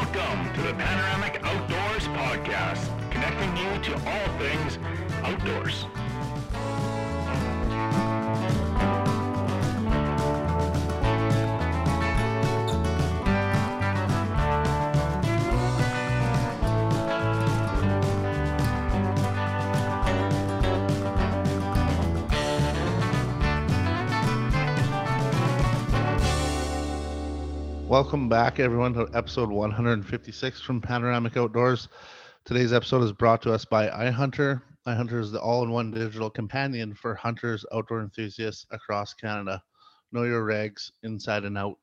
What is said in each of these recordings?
Welcome to the Panoramic Outdoors Podcast, connecting you to all things outdoors. Welcome back, everyone, to episode 156 from Panoramic Outdoors. Today's episode is brought to us by iHunter. iHunter is the all in one digital companion for hunters, outdoor enthusiasts across Canada. Know your regs inside and out.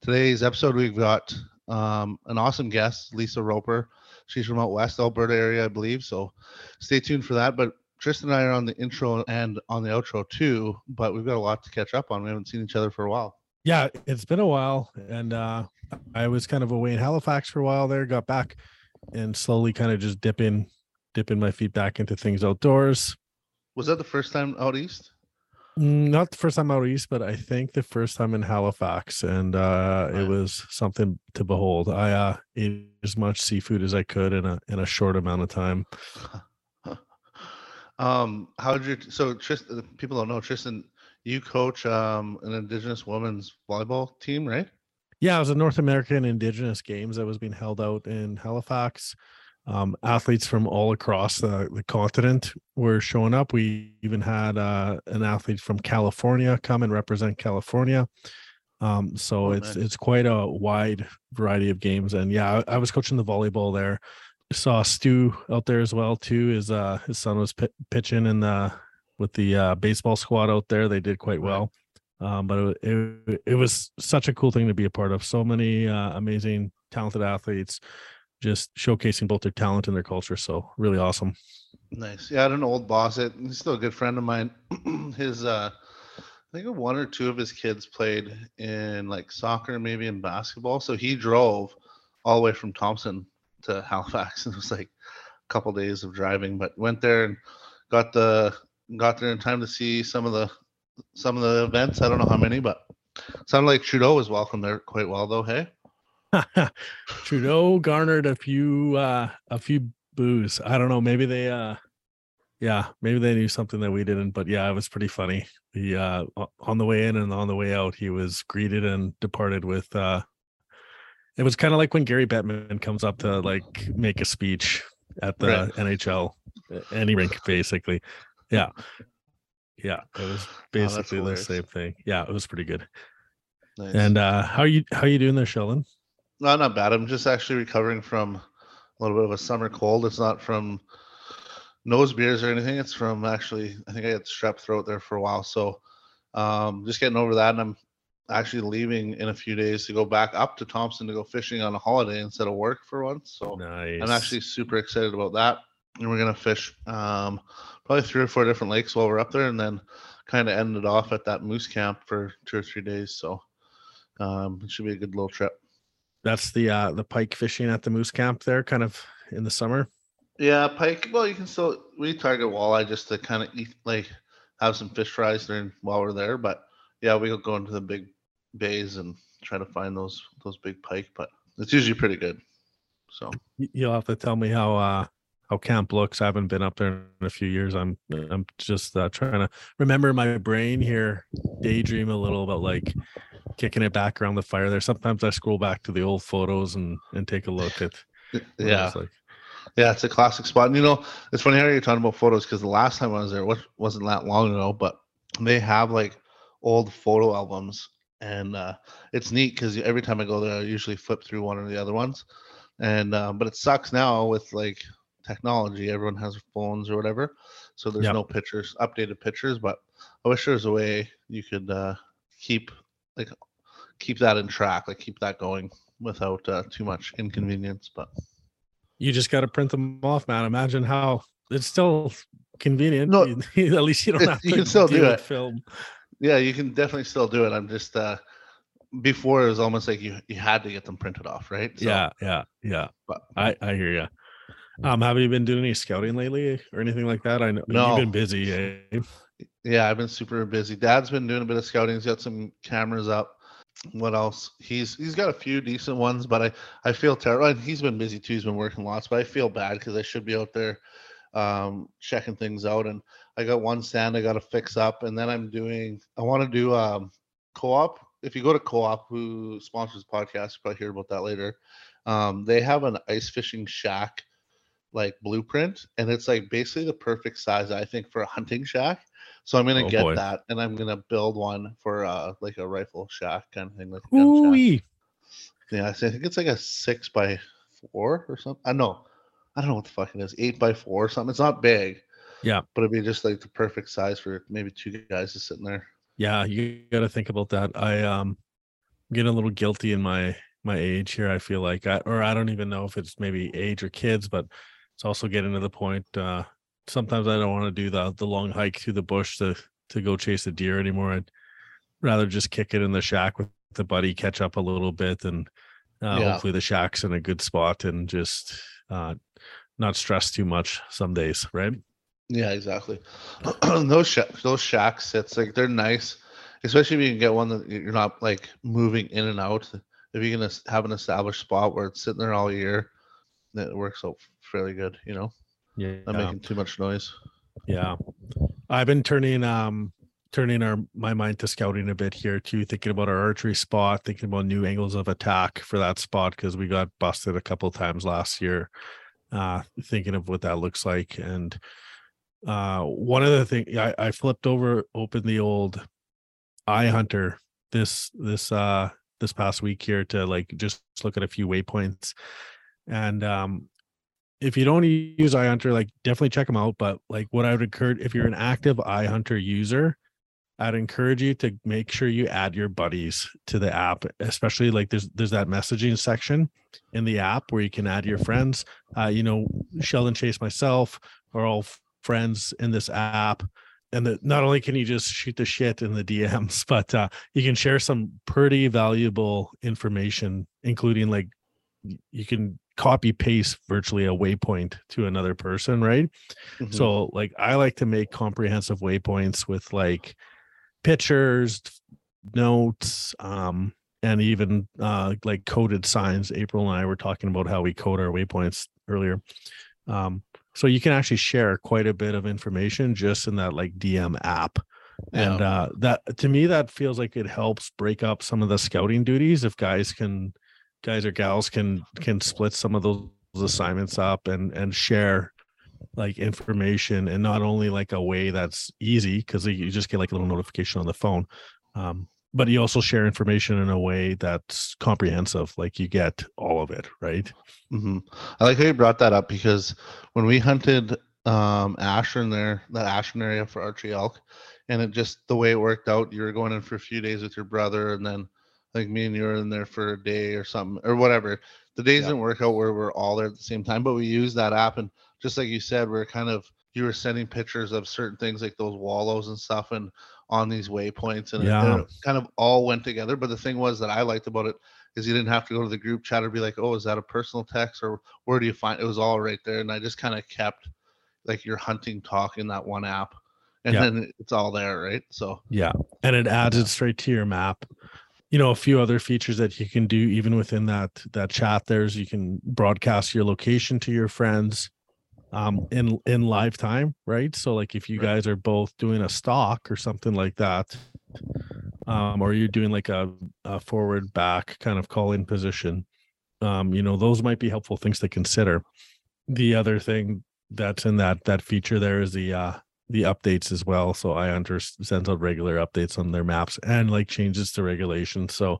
Today's episode, we've got um, an awesome guest, Lisa Roper. She's from out west Alberta area, I believe. So stay tuned for that. But Tristan and I are on the intro and on the outro too, but we've got a lot to catch up on. We haven't seen each other for a while. Yeah, it's been a while, and uh, I was kind of away in Halifax for a while. There, got back, and slowly kind of just dipping, dipping my feet back into things outdoors. Was that the first time out east? Mm, Not the first time out east, but I think the first time in Halifax, and uh, Right. it was something to behold. I uh, ate as much seafood as I could in a in a short amount of time. um, how did you? So Tristan, people don't know Tristan. You coach um an Indigenous women's volleyball team, right? Yeah, it was a North American Indigenous Games that was being held out in Halifax. Um, athletes from all across the, the continent were showing up. We even had uh, an athlete from California come and represent California. Um, so Oh, it's nice. it's quite a wide variety of games. And yeah, I, I was coaching the volleyball there. Saw Stu out there as well too. His uh his son was pi- pitching in the with the uh, baseball squad out there. They did quite well um, but it, it it was such a cool thing to be a part of. So many uh, amazing, talented athletes, just showcasing both their talent and their culture. So really awesome. Nice. Yeah, I had an old boss. It he's still a good friend of mine. his uh I think one or two of his kids played in like soccer, maybe in basketball. So he drove all the way from Thompson to Halifax. And it was like a couple days of driving, but went there and got the got there in time to see some of the some of the events. I don't know how many, but sounded like Trudeau was welcome there quite well though. Hey. Trudeau garnered a few uh, a few boos. I don't know. Maybe they uh, yeah, maybe they knew something that we didn't. But yeah, it was pretty funny. He uh, on the way in and on the way out, he was greeted and departed with. uh It was kind of like when Gary Bettman comes up to like make a speech at the Right. NHL, any rink basically. Yeah, yeah, it was Oh, basically the same thing. Yeah, it was pretty good. Nice. And uh how you how are you doing there, Sheldon? No, not bad. I'm just actually recovering from a little bit of a summer cold. It's not from nose beers or anything. It's from actually, I think I had strep throat there for a while. So um, just getting over that. And I'm actually leaving in a few days to go back up to Thompson to go fishing on a holiday instead of work for once. So Nice. I'm actually super excited about that. And we're going to fish um, probably three or four different lakes while we're up there and then kind of ended off at that moose camp for two or three days. So um, it should be a good little trip. That's the uh the pike fishing at the moose camp there, kind of in the summer. Yeah, pike. Well, you can still we target walleye just to kind of eat like have some fish fries during while we're there. But yeah, we'll go into the big bays and try to find those those big pike. But it's usually pretty good. So You'll have to tell me how uh how camp looks. I haven't been up there in a few years. I'm I'm just uh, trying to remember my brain here, daydream a little about like kicking it back around the fire there. Sometimes I scroll back to the old photos and and take a look at it yeah, like. yeah, it's a classic spot. And you know, it's funny how you're talking about photos because the last time I was there wa- wasn't that long ago, but they have like old photo albums, and uh, it's neat because every time I go there, I usually flip through one or the other ones. And uh, but it sucks now with like technology. Everyone has phones or whatever, so there's Yep. no pictures, updated pictures. But I wish there was a way you could uh, keep like keep that in track, like keep that going without uh, too much inconvenience. But You just got to print them off, man. Imagine how it's still convenient. No, at least you don't have to you can still do it. film. Yeah, you can definitely still do it. I'm just uh before it was almost like you you had to get them printed off, right? So, yeah, yeah, yeah. But I I hear you. Um, have you been doing any scouting lately or anything like that? I know No. you've been busy. Eh? yeah, I've been super busy. Dad's been doing a bit of scouting. He's got some cameras up. what else? He's he's got a few decent ones, but I I feel terrible. And He's been busy too. He's been working lots, but I feel bad because I should be out there um checking things out. And I got one stand I got to fix up, and then I'm doing. I want to do um co-op. If you go to co-op, who sponsors the podcast, you'll probably hear about that later. Um, they have an ice fishing shack like blueprint, and it's like basically the perfect size I think for a hunting shack. So I'm gonna Oh, get boy. that, and I'm gonna build one for uh like a rifle shack kind of thing, like a gun shack. Ooh-wee. Yeah, I think it's like a six by four or something. I know, I don't know what the fuck it is, eight by four or something. It's not big. Yeah. but it'd be just like the perfect size for maybe two guys just sitting there. Yeah, you got to think about that. I um I'm getting a little guilty in my my age here. I feel like I or I don't even know if it's maybe age or kids, but it's also getting to the point uh sometimes I don't want to do the the long hike through the bush to to go chase a deer anymore. I'd rather just kick it in the shack with the buddy, catch up a little bit and uh, Yeah. hopefully the shack's in a good spot and just uh not stress too much some days, right? Yeah, exactly. those sha- those shack sits like they're nice, especially if you can get one that you're not like moving in and out. If you're gonna have an established spot where it's sitting there all year, that works out fairly good. You know, Yeah. not making too much noise. Yeah. I've been turning um turning our my mind to scouting a bit here too, thinking about our archery spot, thinking about new angles of attack for that spot because we got busted a couple times last year. Uh thinking of what that looks like. And uh one of the things I, I flipped over open the old iHunter this this uh this past week here to like just look at a few waypoints. And um if you don't use iHunter, like definitely check them out. But like what I would encourage if you're an active iHunter user, I'd encourage you to make sure you add your buddies to the app, especially like there's there's that messaging section in the app where you can add your friends. Uh, you know, Sheldon Chase myself are all friends in this app. And that not only can you just shoot the shit in the DMs, but uh, you can share some pretty valuable information, including like you can copy paste virtually a waypoint to another person, right? Mhm. So like I like to make comprehensive waypoints with like pictures, notes, um, and even uh like coded signs. April and I were talking about how we code our waypoints earlier. Um, so you can actually share quite a bit of information just in that like DM app. And Yeah. uh that to me that feels like it helps break up some of the scouting duties if guys can guys or gals can can split some of those assignments up and and share like information and not only like a way that's easy because you just get like a little notification on the phone um but you also share information in a way that's comprehensive like you get all of it right? Hmm I like how you brought that up because when we hunted um Ashern there, that Ashern area for archery elk, and it just the way it worked out, you were going in for a few days with your brother, and then like me and you were in there for a day or something or whatever. The days Yeah. didn't work out where we're all there at the same time, but we used that app and just like you said, we're kind of you were sending pictures of certain things like those wallows and stuff and on these waypoints and it- Yeah. it kind of all went together. But the thing was that I liked about it is you didn't have to go to the group chat or be like, oh, is that a personal text or where do you find it was all right there. And I just kind of kept like your hunting talk in that one app. And Yeah. then it's all there, right? So yeah and it adds it straight to your map you know a few other features that you can do even within that that chat there's you can broadcast your location to your friends um in in live time right so like if you Right. guys are both doing a stock or something like that um or you're doing like a, a forward back kind of call in position um you know those might be helpful things to consider the other thing that's in that that feature there is the uh the updates as well. So iHunter s- sends out regular updates on their maps and like changes to regulations. So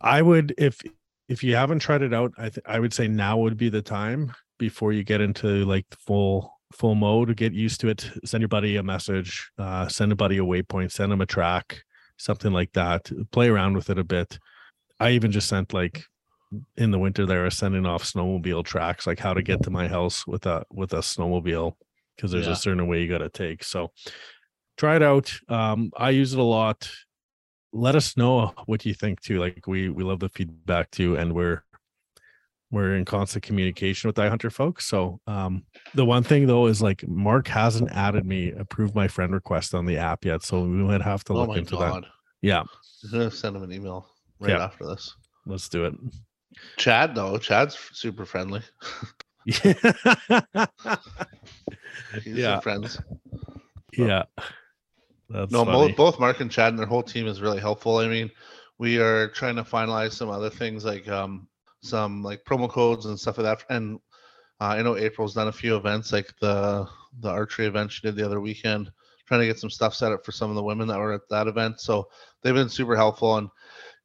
I would if if you haven't tried it out, I th- I would say now would be the time before you get into like the full full mode. Get used to it. Send your buddy a message. Uh, send a buddy a waypoint. Send them a track. Something like that. Play around with it a bit. I even just sent like in the winter there, sending off snowmobile tracks, like how to get to my house with a with a snowmobile because there's Yeah. a certain way you got to take. So try it out. Um, I use it a lot. Let us know what you think too. Like we we love the feedback too, and we're we're in constant communication with iHunter folks. So um, the one thing though is like Mark hasn't added me approved my friend request on the app yet, so we might have to oh look into that. Yeah, I'm gonna send him an email right Yeah. after this. let's do it. Chad though, Chad's super friendly. Yeah. Yeah. yeah. friends. yeah. That's No, funny. both Mark and Chad and their whole team is really helpful. I mean, we are trying to finalize some other things like um some like promo codes and stuff like that. And uh, I know April's done a few events like the the archery event she did the other weekend, trying to get some stuff set up for some of the women that were at that event. So they've been super helpful. And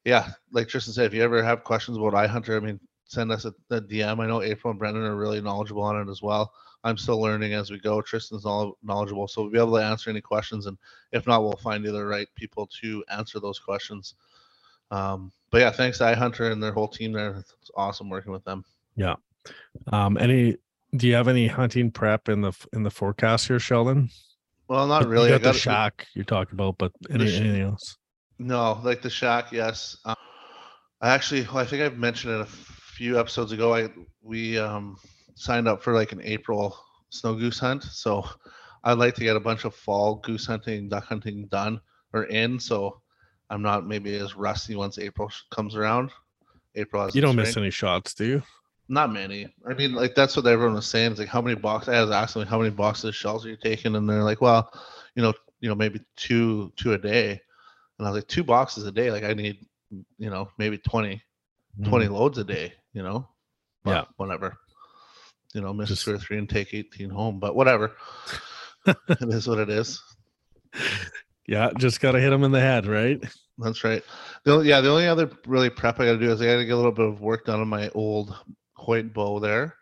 yeah, like Tristan said, if you ever have questions about iHunter, I mean, send us a, a DM. I know April and Brennan are really knowledgeable on it as well. I'm still learning as we go. Tristan's knowl- knowledgeable, so we'll be able to answer any questions. And if not, we'll find you the right people to answer those questions. Um, but yeah, thanks to iHunter and their whole team there. It's awesome working with them. Yeah. Um, any? Do you have any hunting prep in the in the forecast here, Sheldon? Well, not You really. I got the got shack you're talking about, but any, sh- anything else? No, like the shack, yes. Um, I actually, well, I think I've mentioned it a few episodes ago. I we um, signed up for like an April snow goose hunt, so I'd like to get a bunch of fall goose hunting, duck hunting done or in, so I'm not maybe as rusty once April comes around. April has You don't miss any shots, do you? Not many. I mean, like that's what everyone was saying. It's like how many boxes. I was asking like how many boxes of shells are you taking, and they're like, well, you know, you know, maybe two, two a day. And I was like, two boxes a day. Like I need, you know, maybe 20, 20 loads a day. You know, But Mm. Yeah. whatever. You know, miss Just- two or three and take eighteen home, but whatever. it is what it is. Yeah, just gotta hit them in the head, right? That's right. The only, yeah, the only other really prep I got to do is I got to get a little bit of work done on my old Hoyt bow there,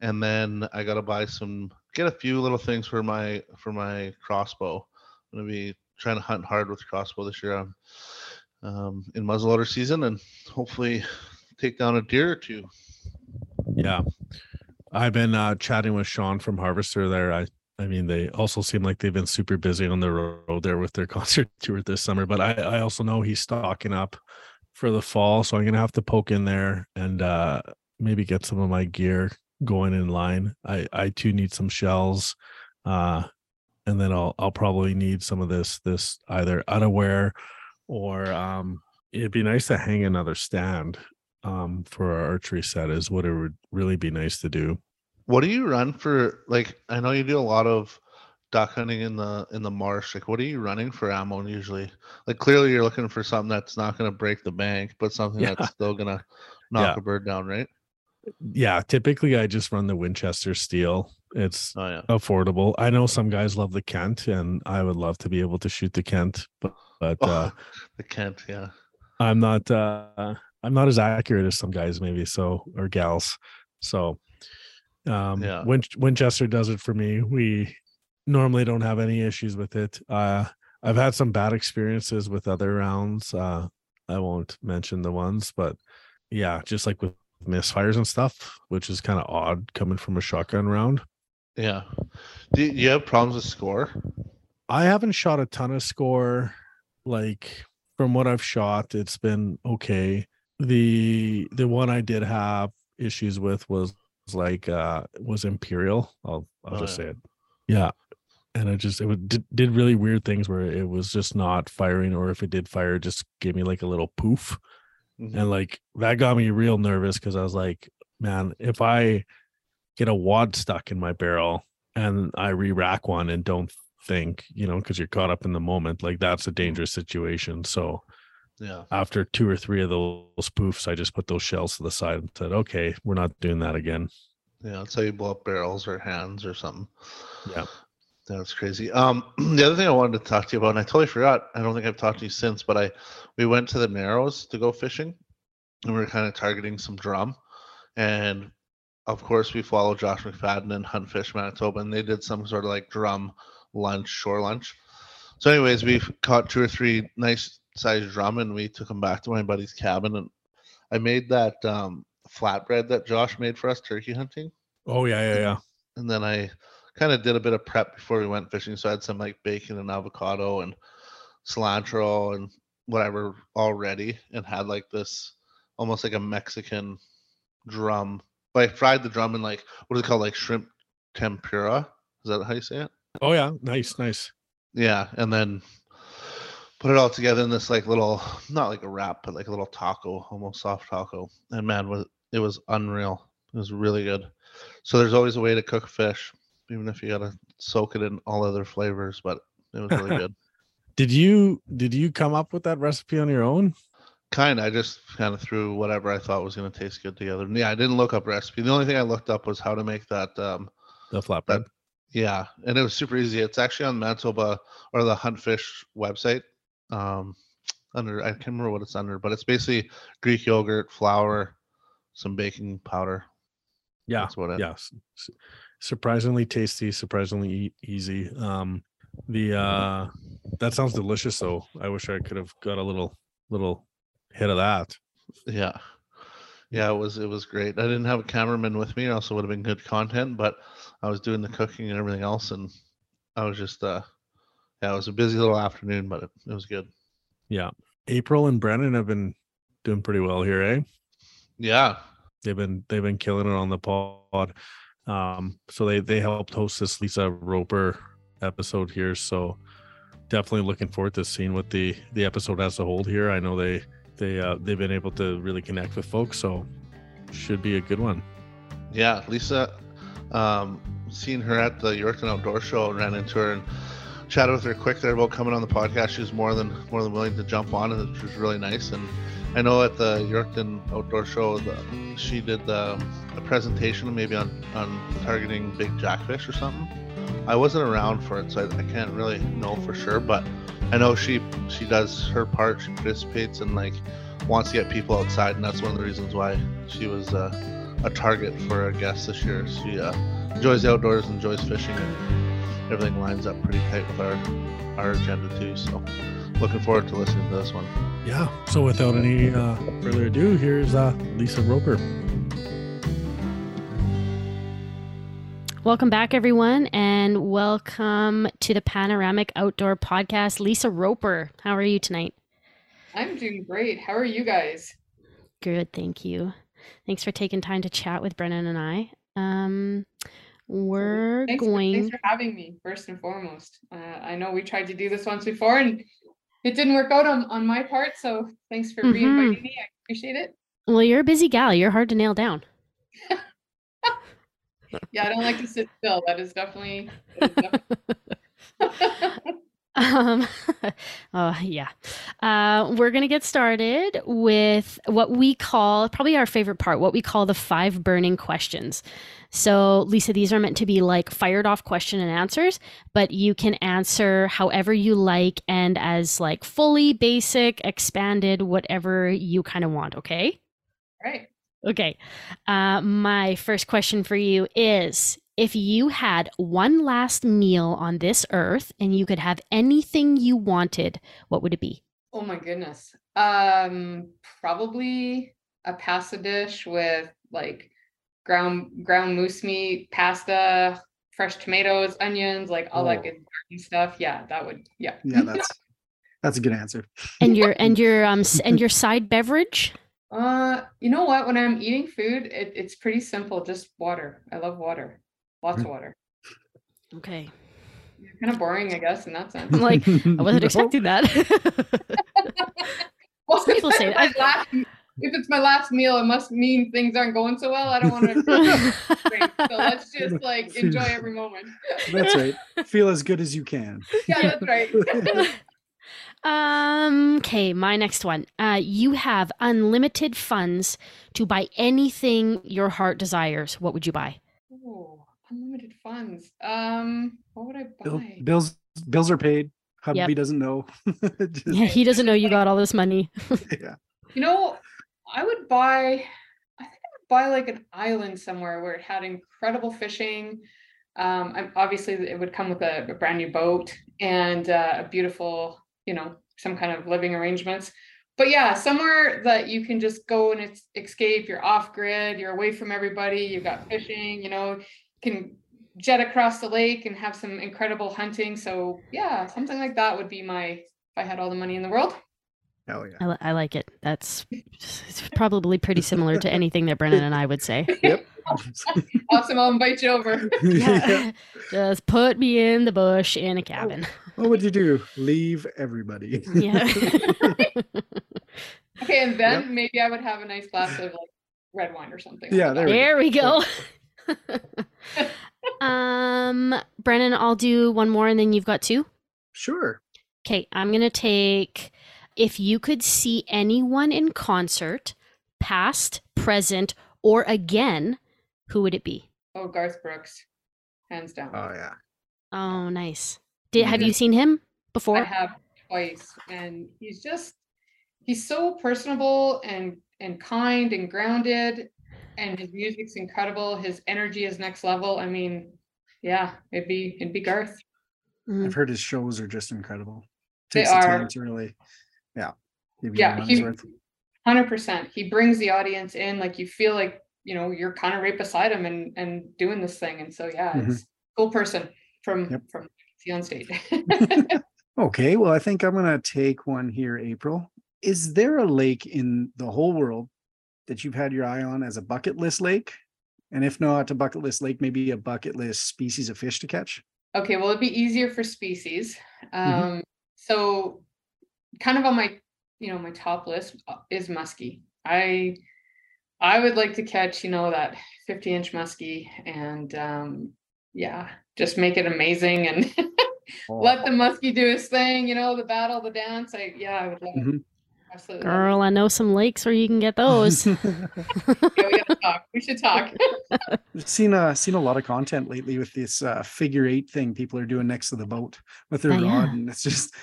and then I got to buy some, get a few little things for my for my crossbow. I'm gonna be trying to hunt hard with crossbow this year. um, um, in muzzleloader season, and hopefully take down a deer or two. Yeah. I've been uh, chatting with Sean from Harvester there. I I mean, they also seem like they've been super busy on the road there with their concert tour this summer. But I, I also know he's stocking up for the fall. So I'm gonna have to poke in there and uh maybe get some of my gear going in line. I, I too need some shells. Uh and then I'll I'll probably need some of this this either outerwear or um it'd be nice to hang another stand um for our archery set is what it would really be nice to do. What do you run for? Like, I know you do a lot of duck hunting in the in the marsh. Like, what are you running for ammo usually? Like, clearly you're looking for something that's not going to break the bank, but something Yeah. that's still going to knock Yeah. a bird down, right? Yeah, typically I just run the Winchester steel. It's Oh yeah. affordable. I know some guys love the Kent and I would love to be able to shoot the Kent, but but uh Oh, the Kent, yeah. I'm not uh I'm not as accurate as some guys maybe so or gals. So um Yeah. Win- Winchester does it for me. We normally don't have any issues with it. Uh I've had some bad experiences with other rounds. Uh I won't mention the ones, but yeah, just like with misfires and stuff, which is kind of odd coming from a shotgun round. Yeah. Do you, you have problems with score? I haven't shot a ton of score. Like from what I've shot, it's been okay. The the one I did have issues with was like uh was Imperial. I'll I'll Oh, just yeah. say it. Yeah. And it just it would, did, did really weird things where it was just not firing, or if it did fire, it just gave me like a little poof. Mhm. And like that got me real nervous because I was like, man, if I get a wad stuck in my barrel and I re rack one and don't think, you know, because you're caught up in the moment, like that's a dangerous situation. So Yeah. after two or three of those poofs, I just put those shells to the side and said, okay, we're not doing that again. Yeah. That's how you blow up barrels or hands or something. Yeah. That's crazy. Um, the other thing I wanted to talk to you about, and I totally forgot. I don't think I've talked to you since, but I we went to the Narrows to go fishing, and we were kind of targeting some drum, and of course we follow Josh McFadden and Hunt Fish Manitoba, and they did some sort of like drum lunch, shore lunch. So, anyways, we caught two or three nice sized drum, and we took them back to my buddy's cabin, and I made that um, flatbread that Josh made for us turkey hunting Oh, yeah, yeah, yeah. and then I kind of did a bit of prep before we went fishing. So I had some like bacon and avocado and cilantro and whatever already, and had like this almost like a Mexican drum. But I fried the drum in like what is it called, like shrimp tempura? Is that how you say it? Oh, yeah. Nice, nice. Yeah, and then put it all together in this like little, not like a wrap, but like a little taco, almost soft taco. And man, was it was unreal. It was really good. So there's always a way to cook fish, even if you gotta soak it in all other flavors. But it was really good. Did you did you come up with that recipe on your own? Kind. Of. I just kind of threw whatever I thought was gonna taste good together. Yeah, I didn't look up recipe. The only thing I looked up was how to make that. Um, The flatbread. yeah, and it was super easy. It's actually on Manitoba or the Huntfish website. Um, under I can't remember what it's under, but it's basically Greek yogurt, flour, some baking powder. yeah. That's what it. yeah s- s- surprisingly tasty surprisingly e- easy um the uh that sounds delicious though i wish i could have got a little little hit of that Yeah. Yeah, it was it was great. I didn't have a cameraman with me, also would have been good content, but I was doing the cooking and everything else and I was just uh yeah, it was a busy little afternoon, but it, it was good. yeah. April and brennan have been doing pretty well here eh? Yeah. they've been they've been killing it on the pod. Um so they they helped host this lisa roper episode here so definitely looking forward to seeing what the the episode has to hold here. I know they they uh they've been able to really connect with folks so should be a good one. Yeah, Lisa, um, seeing her at the Yorkton Outdoor Show, ran into her and chatted with her quick there about coming on the podcast. She was more than more than willing to jump on, and which was really nice. And I know at the Yorkton Outdoor Show, the, she did the, a presentation maybe on on targeting big jackfish or something. I wasn't around for it, so I, I can't really know for sure, but I know she she does her part. She participates and like wants to get people outside, and that's one of the reasons why she was. Uh, a target for a guest this year. She uh, enjoys the outdoors, enjoys fishing, everything lines up pretty tight with our our agenda too. So, looking forward to listening to this one. yeah so without any uh further ado here's uh lisa roper Welcome back, everyone, and welcome to the Panoramic Outdoor Podcast. Lisa Roper, how are you tonight? I'm doing great. How are you guys? Good, thank you. Thanks for taking time to chat with Brennan and I. Um, we're Thanks, going. for, thanks for having me, first and foremost. Uh, I know we tried to do this once before and it didn't work out on, on my part. So thanks for Mhm. re-inviting me. I appreciate it. Well, you're a busy gal. You're hard to nail down. Yeah, I don't like to sit still. That is definitely. that is definitely- Um, oh yeah. Uh, we're gonna get started with what we call probably our favorite part, what we call the five burning questions. So, Lisa, these are meant to be like fired off question and answers, but you can answer however you like and as like fully basic, expanded, whatever you kind of want. Okay. right. Okay. Uh, my first question for you is if you had one last meal on this earth and you could have anything you wanted, what would it be? Oh my goodness. Um, probably a pasta dish with like ground ground moose meat, pasta, fresh tomatoes, onions, like all Oh. that good stuff. Yeah, that would. Yeah. Yeah, that's that's a good answer. And your and your um and your side beverage? Uh, you know what? When I'm eating food, it, it's pretty simple. Just water. I love water. Lots of water. Okay. Kind of boring, I guess, in that sense. I'm like, I wasn't expecting that. well, people if say it's that. my last- if it's my last meal, it must mean things aren't going so well. I don't want to. drink. So let's just like enjoy every moment. That's right. Feel as good as you can. yeah, that's right. um okay, my next one. Uh you have unlimited funds to buy anything your heart desires. What would you buy? Unlimited funds. Um, what would I Bill, buy? bills bills are paid. Hubby doesn't know. Just- Yeah, he doesn't know you got all this money. yeah. You know, I would buy. I think I would buy like an island somewhere where it had incredible fishing. Um, I'm obviously it would come with a, a brand new boat and uh, a beautiful, you know, some kind of living arrangements. But yeah, somewhere that you can just go and it's escape. You're off grid. You're away from everybody. You've got fishing. You know, you can jet across the lake and have some incredible hunting. So yeah, something like that would be my if I had all the money in the world. Hell yeah. I, li- I like it. That's it's probably pretty similar to anything that Brennan and I would say. Yep. Awesome. I'll invite you over. yeah. Just put me in the bush in a cabin. Oh, what would you do? Leave everybody. yeah. Okay, and then maybe I would have a nice glass of like red wine or something. Yeah, like there we that. go. there we go. um, Brennan, I'll do one more, and then you've got two. Sure. Okay, I'm gonna take. If you could see anyone in concert, past, present, or again, who would it be? Oh, Garth Brooks, hands down. Oh yeah. Oh, nice. Did have you seen him before? I have twice, and he's just he's so personable and and kind and grounded, and his music's incredible. His energy is next level. I mean, yeah, it'd be it'd be Garth. Mm. I've heard his shows are just incredible. They Takes the time are. to really, yeah. give Yeah, he worth. hundred percent. He brings the audience in, like you feel like you know you're kind of right beside him and and doing this thing. And so yeah, Mhm. it's cool person from Yep. from see on stage. Okay, well, I think I'm gonna take one here, April. Is there a lake in the whole world that you've had your eye on as a bucket list lake? And if not a bucket list lake, maybe a bucket list species of fish to catch? Okay, well, it'd be easier for species. Mm-hmm. Um, so kind of on my, you know, my top list uh, is muskie. I I would like to catch, you know, that 50 inch muskie and um yeah, just make it amazing and let the muskie do his thing, you know, the battle, the dance. I yeah, I would love it. Absolutely. Girl, I know some lakes where you can get those. Yeah, we gotta talk. We should talk. I've seen uh seen a lot of content lately with this uh figure eight thing people are doing next to the boat with their Oh, rod yeah. and it's just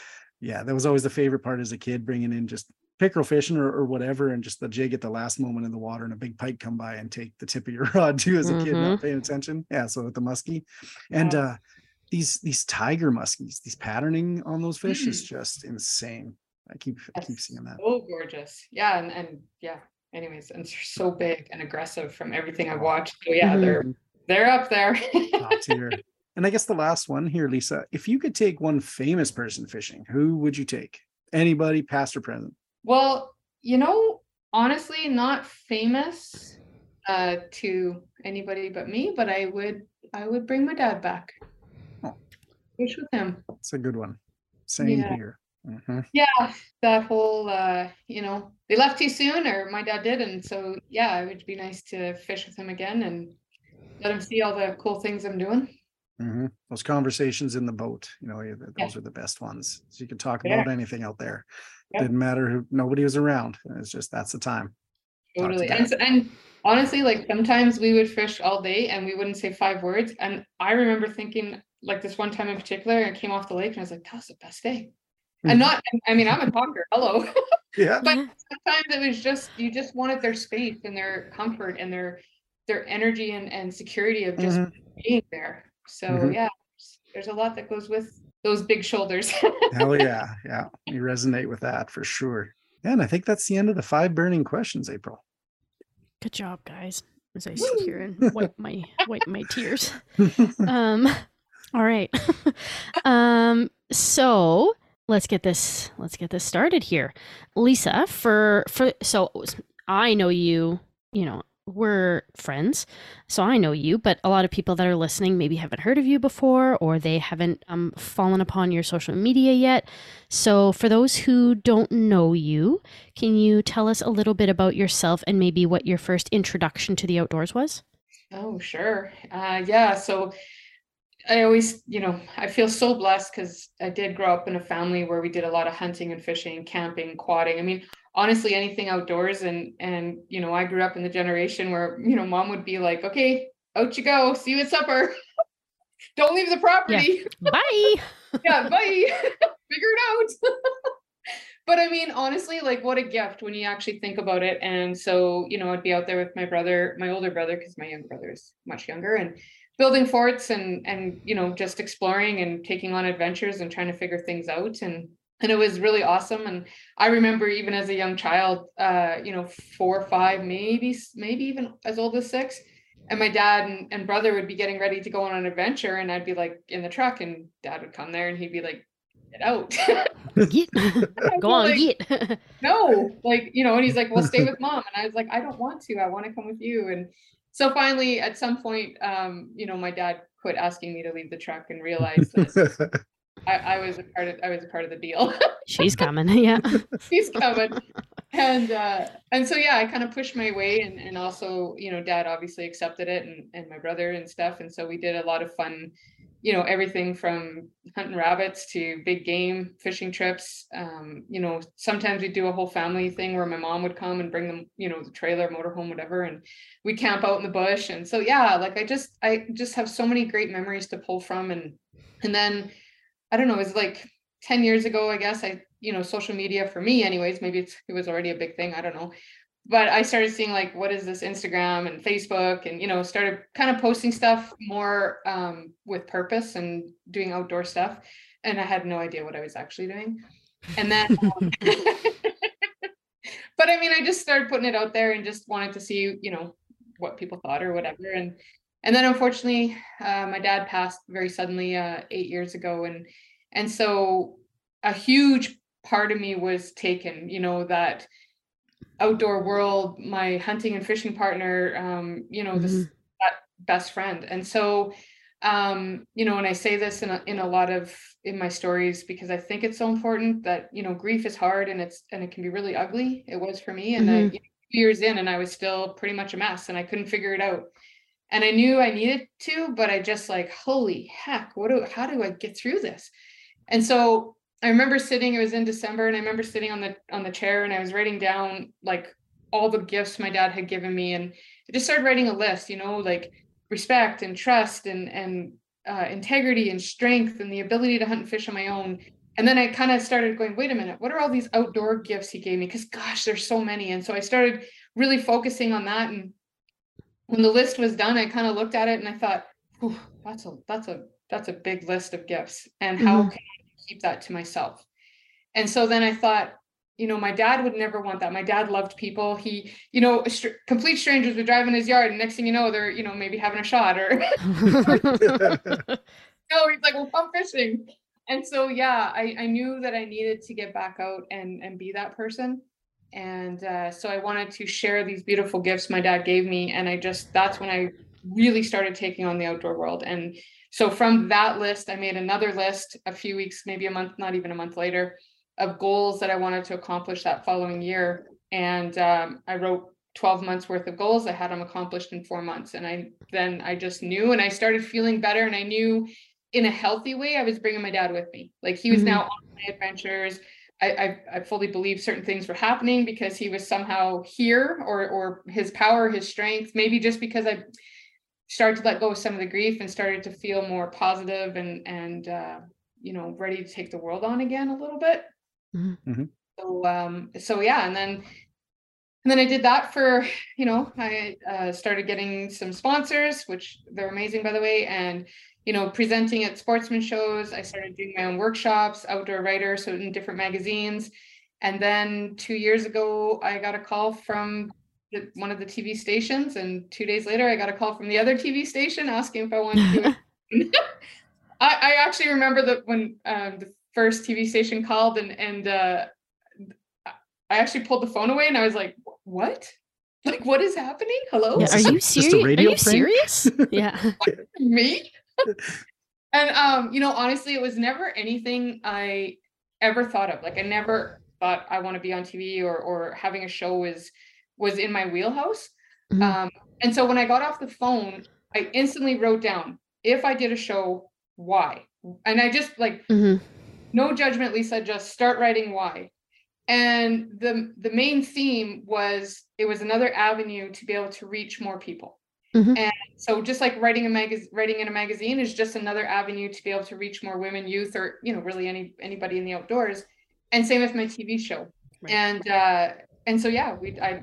yeah that was always the favorite part as a kid bringing in just pickerel fishing or, or whatever and just the jig at the last moment in the water and a big pike come by and take the tip of your rod too as a kid not paying attention yeah so with the muskie and Yeah. uh these these tiger muskies these patterning on those fish is Mm. just insane I keep I keep seeing that So gorgeous. Yeah, and, and yeah. Anyways, and they're so big and aggressive from everything I've watched. So yeah, they're they're up there. And I guess the last one here, Lisa, if you could take one famous person fishing, who would you take? Anybody, past or present? well, you know, honestly, not famous uh to anybody but me, but I would I would bring my dad back. Oh. Fish with him. It's a good one. Same Yeah. here. Mhm. Yeah, that whole uh, you know, they left too soon or my dad did. And so yeah, it would be nice to fish with him again and let him see all the cool things I'm doing. Mm-hmm. Those conversations in the boat, you know, yeah, th- Yeah. those are the best ones. So you could talk Yeah. about anything out there. Yep. Didn't matter who, nobody was around. It's just that's the time. Talk to Totally. And, and honestly, like sometimes we would fish all day and we wouldn't say five words. And I remember thinking, like this one time in particular, I came off the lake and I was like, that was the best day. And not, I mean, I'm a talker. Hello. Yeah. but sometimes it was just, you just wanted their space and their comfort and their, their energy and, and security of just Mhm. being there. So Mhm. yeah, there's- there's a lot that goes with those big shoulders. Hell yeah. Yeah. You resonate with that for sure. Yeah, and I think that's the end of the five burning questions, April. Good job, guys. As I sit here and wipe my wipe my tears. Um, all right. um, so let's get this let's get this started here. Lisa, for for so I know you, you know, we're friends, so I know you, but a lot of people that are listening maybe haven't heard of you before or they haven't um fallen upon your social media yet. So for those who don't know you, can you tell us a little bit about yourself and maybe what your first introduction to the outdoors was? Oh, sure. Uh, yeah. So I always, you know, I feel so blessed because I did grow up in a family where we did a lot of hunting and fishing, camping, quadding. I mean, honestly, anything outdoors. And and you know, I grew up in the generation where you know, mom would be like, "Okay, out you go. See you at supper. Don't leave the property." Bye. yeah, bye. Figure it out. but I mean, honestly, like what a gift when you actually think about it. And so, you know, I'd be out there with my brother, my older brother, because my younger brother is much younger, and building forts and and you know, just exploring and taking on adventures and trying to figure things out. And and it was really awesome. And I remember even as a young child, uh, you know, four or five, maybe, maybe even as old as six. And my dad and, and brother would be getting ready to go on an adventure, and I'd be like in the truck, and dad would come there and he'd be like, get out. Get. Go on, Like, get. no, like, you know, and he's like, well, stay with mom. And I was like, I don't want to. I want to come with you. And so finally, at some point, um, you know, my dad quit asking me to leave the truck and realized that I, I was a part of I was a part of the deal. She's coming. Yeah. She's coming. And uh and so yeah, I kind of pushed my way and and also, you know, dad obviously accepted it and and my brother and stuff. And so we did a lot of fun, you know, everything from hunting rabbits to big game fishing trips. Um, you know, sometimes we do a whole family thing where my mom would come and bring them, you know, the trailer, motorhome, whatever, and we camp out in the bush. And so yeah, like I just I just have so many great memories to pull from and and then I don't know, it was like 10 years ago, I guess I, you know, social media for me anyways, maybe it was already a big thing. I don't know. But I started seeing like, what is this Instagram and Facebook and, you know, started kind of posting stuff more um, with purpose and doing outdoor stuff. And I had no idea what I was actually doing. And then, but I mean, I just started putting it out there and just wanted to see, you know, what people thought or whatever. And, and then unfortunately, uh, my dad passed very suddenly uh, eight years ago. And, and so a huge part of me was taken, you know, that outdoor world, my hunting and fishing partner, um, you know, this Mhm. that best friend. And so, um, you know, and I say this in a, in a lot of in my stories because I think it's so important that you know grief is hard and it's and it can be really ugly. It was for me, and I, Mhm. you know, two years in, and I was still pretty much a mess, and I couldn't figure it out. And I knew I needed to, but I just like, holy heck, what do how do I get through this? And so I remember sitting, it was in December, and I remember sitting on the on the chair and I was writing down like all the gifts my dad had given me. And I just started writing a list, you know, like respect and trust and and uh, integrity and strength and the ability to hunt and fish on my own. And then I kind of started going, wait a minute, what are all these outdoor gifts he gave me? Because gosh, there's so many. And so I started really focusing on that. And when the list was done, I kind of looked at it and I thought, that's a that's a that's a big list of gifts. And how Mhm. can keep that to myself? And so then I thought, you know, my dad would never want that. My dad loved people. He, you know, str- complete strangers would drive in his yard, and next thing you know, they're, you know, maybe having a shot or no, he's like, well, come fishing. And so, yeah, I, I knew that I needed to get back out and, and be that person. And uh, so I wanted to share these beautiful gifts my dad gave me. And I just, that's when I really started taking on the outdoor world. And so from that list, I made another list a few weeks, maybe a month, not even a month later, of goals that I wanted to accomplish that following year. And um, I wrote 12 months worth of goals. I had them accomplished in four months. And I then I just knew and I started feeling better. And I knew in a healthy way, I was bringing my dad with me. Like he was Mhm. now on my adventures. I, I I fully believe certain things were happening because he was somehow here or or his power, his strength, maybe just because I started to let go of some of the grief and started to feel more positive and and uh, you know ready to take the world on again a little bit. Mhm. Mhm. So um so yeah, and then and then I did that for you know I uh, started getting some sponsors, which they're amazing by the way, and you know presenting at sportsman shows. I started doing my own workshops, outdoor writer, so in different magazines. And then two years ago, I got a call from the, one of the TV stations, and two days later, I got a call from the other TV station asking if I wanted to do it. I, I actually remember that when um, the first TV station called, and and uh, I actually pulled the phone away, and I was like, "What? Like, what is happening? Hello?" Yeah, are Is this a- you just serious? Are you prank? serious? Yeah. me and um you know honestly it was never anything i ever thought of like i never thought i want to be on tv or or having a show was was in my wheelhouse Mhm. um and so when i got off the phone i instantly wrote down if i did a show why and i just like Mhm. no judgment lisa just start writing why and the the main theme was it was another avenue to be able to reach more people Mhm. and so just like writing a magazine writing in a magazine is just another avenue to be able to reach more women youth or you know really any anybody in the outdoors and same with my tv show Right. and uh and so yeah we i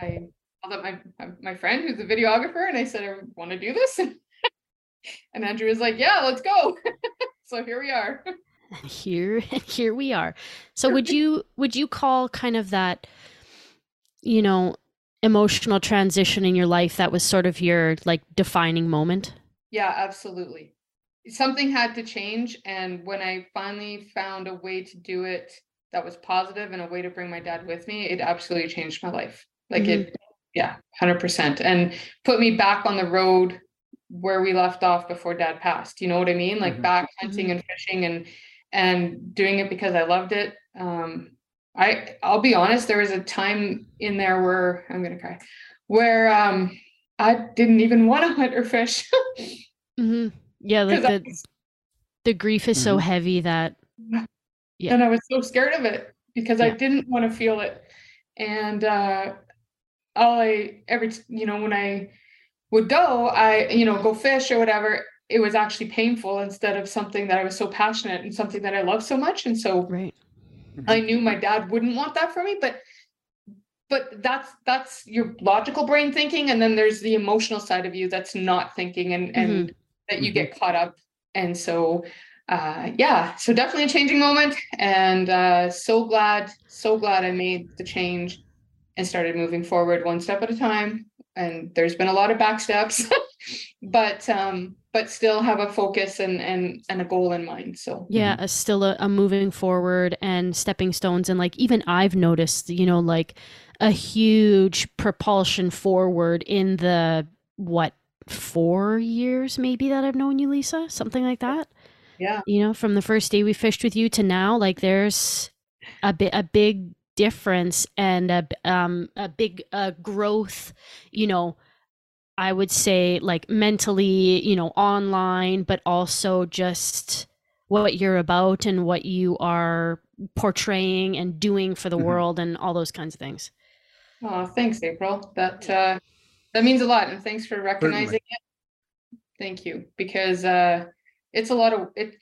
i called up my my friend who's a videographer and i said i want to do this and andrew was like yeah let's go so here we are here here we are so would you would you call kind of that you know emotional transition in your life that was sort of your like defining moment Yeah, absolutely. Something had to change. And when I finally found a way to do it that was positive and a way to bring my dad with me, it absolutely changed my life. Like it, yeah, 100%. And put me back on the road where we left off before dad passed. You know what I mean? Like Mhm. back hunting and fishing and and doing it because I loved it. Um, I I'll be honest, there was a time in there where I'm gonna cry, where um, I didn't even want to hunt or fish. hmm Yeah, like 'Cause I the the grief is so Mhm. heavy that Yeah. and I was so scared of it because I didn't want to feel it. And uh all I every you know when I would go, I you know go fish or whatever, it was actually painful instead of something that I was so passionate and something that I love so much. And so right. I knew my dad wouldn't want that for me, but but that's that's your logical brain thinking. And then there's the emotional side of you that's not thinking and and that you get caught up. And so uh yeah so definitely a changing moment. And uh so glad so glad i made the change and started moving forward one step at a time and there's been a lot of back steps but um but still have a focus and and and a goal in mind so Yeah, a still a, a moving forward and stepping stones. And like, even I've noticed, you know, like a huge propulsion forward in the what, four years maybe that I've known you, Lisa? Something like that. yeah You know, from the first day we fished with you to now, like, there's a bit, a big difference and a, b- um, a big uh, growth, you know. I would say like mentally, you know, online, but also just what you're about and what you are portraying and doing for the Mhm. world and all those kinds of things. Oh, thanks, April. That uh, that means a lot, and thanks for recognizing it. Thank you, because uh, it's a lot of it.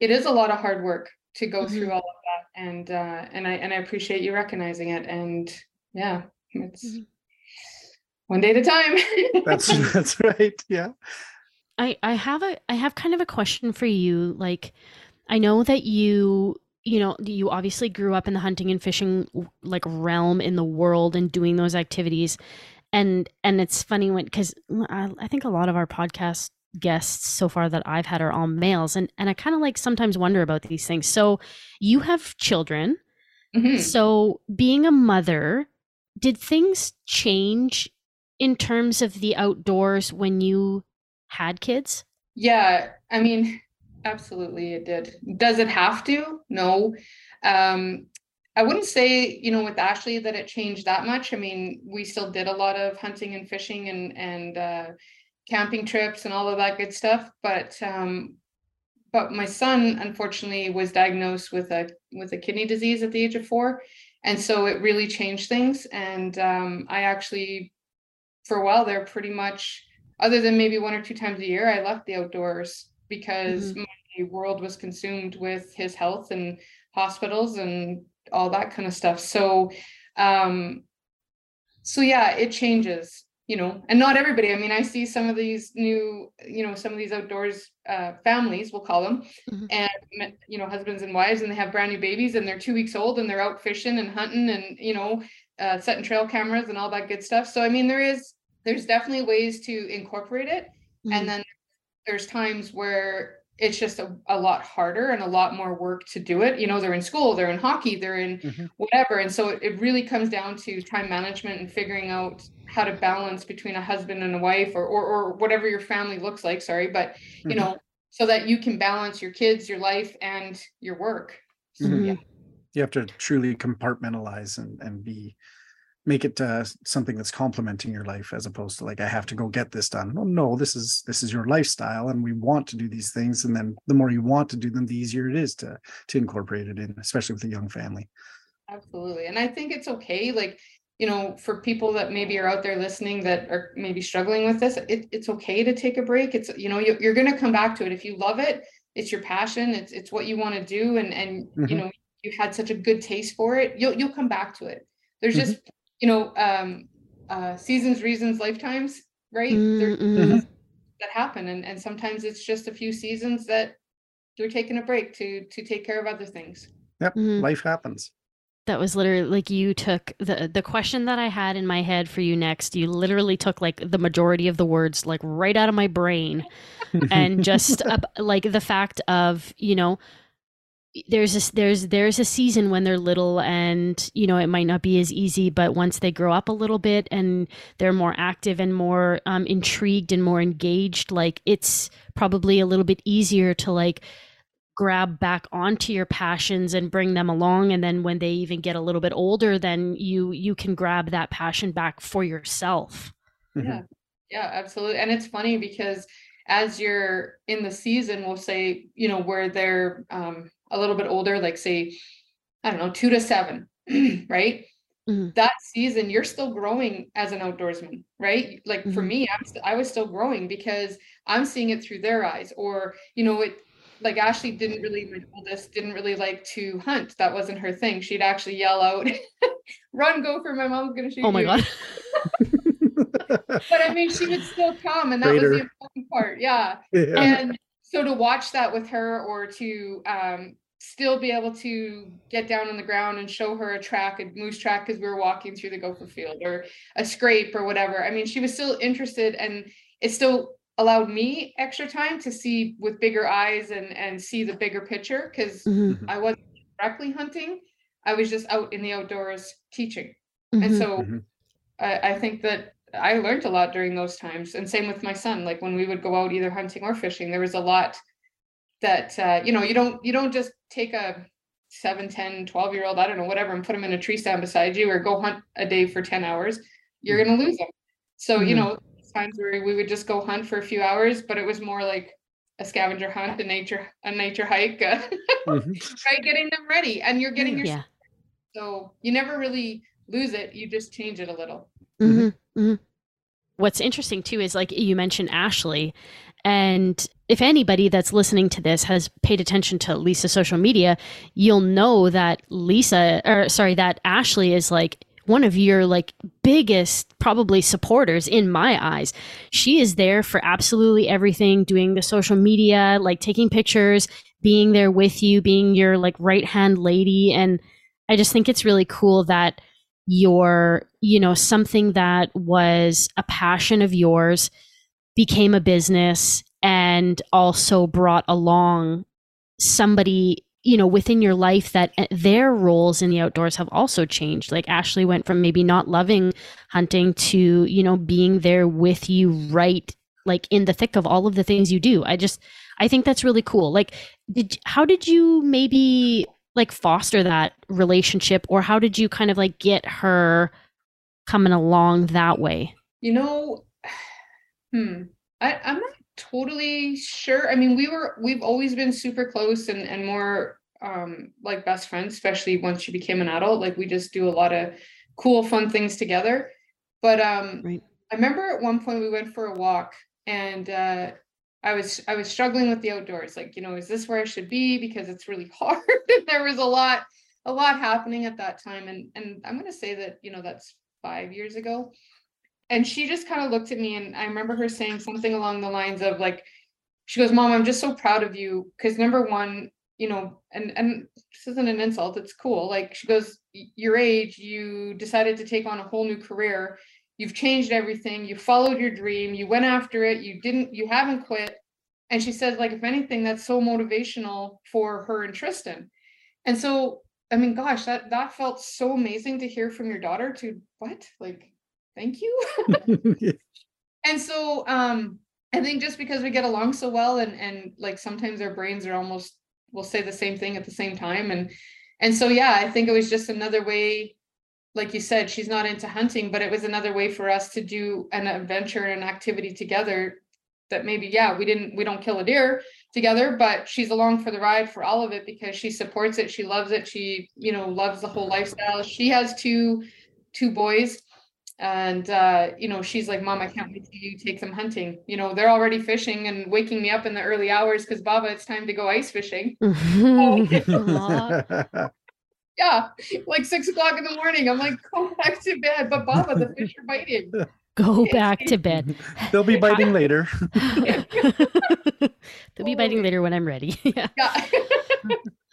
It is a lot of hard work to go through all of that, and uh, and I and I appreciate you recognizing it. And yeah, it's Mhm. one day at a time. That's that's right. Yeah. I I have a I have kind of a question for you. Like, I know that you you know you obviously grew up in the hunting and fishing like realm in the world and doing those activities, and and it's funny when because I, I think a lot of our podcast guests so far that I've had are all males, and and I kind of like sometimes wonder about these things. So you have children. Mhm. So, being a mother, did things change in terms of the outdoors when you had kids? Yeah, I mean, absolutely it did. Does it have to? No. Um, I wouldn't say, you know, with Ashley that it changed that much. I mean, we still did a lot of hunting and fishing and and uh, camping trips and all of that good stuff. But um, but my son unfortunately was diagnosed with a with a kidney disease at the age of four, and so it really changed things. And um, I actually, for a while there, pretty much other than maybe one or two times a year, I left the outdoors because my world was consumed with his health and hospitals and all that kind of stuff. So, um, so yeah, it changes, you know, and not everybody. I mean, I see some of these new, you know, some of these outdoors uh, families, we'll call them, Mhm. and you know, husbands and wives, and they have brand new babies, and they're two weeks old, and they're out fishing and hunting, and you know, uh, setting trail cameras and all that good stuff. So, I mean, there is, there's definitely ways to incorporate it Mhm. and then there's times where it's just a, a lot harder and a lot more work to do it you know they're in school they're in hockey they're in Mhm. whatever and so it, it really comes down to time management and figuring out how to balance between a husband and a wife or or, or whatever your family looks like sorry but you Mhm. know so that you can balance your kids your life and your work So, Mhm. yeah. You have to truly compartmentalize and and be make it uh, something that's complementing your life as opposed to like I have to go get this done. Well, no, this is this is your lifestyle, and we want to do these things. And then the more you want to do them, the easier it is to to incorporate it in, especially with a young family. Absolutely. And I think it's okay, like, you know, for people that maybe are out there listening that are maybe struggling with this, it, it's okay to take a break. It's, you know, you, you're going to come back to it. If you love it, it's your passion, it's, it's what you want to do. And, and, you Mhm. know, you had such a good taste for it, you'll, you'll come back to it. There's Mhm. just, you know, um, uh, seasons, reasons, lifetimes, right? Mm, mhm. that happen. And, and sometimes it's just a few seasons that you're taking a break to, to take care of other things. Yep, Mhm. life happens. That was literally like you took the the question that I had in my head for you next. You literally took like the majority of the words like right out of my brain and just ab- like the fact of you know there's this there's there's a season when they're little and you know it might not be as easy but once they grow up a little bit and they're more active and more um, intrigued and more engaged like it's probably a little bit easier to like grab back onto your passions and bring them along and then when they even get a little bit older then you you can grab that passion back for yourself Mhm. Yeah. Yeah, absolutely. And it's funny because as you're in the season, we'll say, you know, where they're um a little bit older, like say, I don't know, two to seven, right? Mhm. That season, you're still growing as an outdoorsman, right? Like for Mhm. me, I'm st- I was still growing because I'm seeing it through their eyes, or you know, it like Ashley didn't really, my oldest didn't really like to hunt. That wasn't her thing. She'd actually yell out, "Run, go for my mom's gonna shoot oh my you." god but I mean, she would still come, and that was the important part. Yeah. Yeah. And so to watch that with her, or to um, still be able to get down on the ground and show her a track, a moose track, because we were walking through the gopher field, or a scrape, or whatever. I mean, she was still interested, and it still allowed me extra time to see with bigger eyes and and see the bigger picture because Mhm, I wasn't directly hunting. I was just out in the outdoors teaching. And mhm. so Mhm. I, I think that I learned a lot during those times. And same with my son. Like when we would go out either hunting or fishing, there was a lot that uh, you know, you don't you don't just take a 7, 10, 12 year old, I don't know, whatever, and put them in a tree stand beside you or go hunt a day for 10 hours, you're gonna lose them. So, you Mhm. know, times where we would just go hunt for a few hours, but it was more like a scavenger hunt, a nature, a nature hike, uh, Mhm. right? Getting them ready. And you're getting your yeah so you never really lose it, you just change it a little. Mhm. hmm hmm What's interesting too is like you mentioned Ashley, and if anybody that's listening to this has paid attention to Lisa's social media, you'll know that Lisa, or sorry, that Ashley is like one of your like biggest probably supporters in my eyes. She is there for absolutely everything, doing the social media, like taking pictures, being there with you, being your like right hand lady, and I just think it's really cool that your you know something that was a passion of yours became a business and also brought along somebody you know within your life that uh, their roles in the outdoors have also changed. Like ashley went from maybe not loving hunting to you know being there with you right like in the thick of all of the things you do. I just i think that's really cool. Like did how did you maybe like foster that relationship or how did you kind of like get her coming along that way You know, hmm, I, I'm not totally sure. I mean, we were we've always been super close and and more um like best friends, especially once she became an adult. Like we just do a lot of cool, fun things together. But um Right. I remember at one point we went for a walk and uh I was I was struggling with the outdoors. Like, you know, is this where I should be? Because it's really hard. and there was a lot, a lot happening at that time. And and I'm gonna say that, you know, that's five years ago and she just kind of looked at me and i remember her saying something along the lines of like she goes mom i'm just so proud of you because number one you know and and this isn't an insult it's cool like she goes your age you decided to take on a whole new career you've changed everything you followed your dream you went after it you didn't you haven't quit. And she said like if anything that's so motivational for her and tristan. And so i mean gosh that that felt so amazing to hear from your daughter to what? Like thank you? And so um i think just because we get along so well and and like sometimes our brains are almost will say the same thing at the same time. And and so yeah i think it was just another way like you said she's not into hunting but it was another way for us to do an adventure and an activity together that maybe yeah we didn't we don't kill a deer together but she's along for the ride for all of it because she supports it she loves it she you know loves the whole lifestyle. She has two two boys and uh you know she's like mom i can't wait till you take them hunting. You know they're already fishing and waking me up in the early hours because baba it's time to go ice fishing. Aw. Yeah like six o'clock in the morning. I'm like go back to bed. But baba the fish are biting. Go back to bed. They'll be biting later. they'll be biting later when i'm ready. Yeah. Yeah.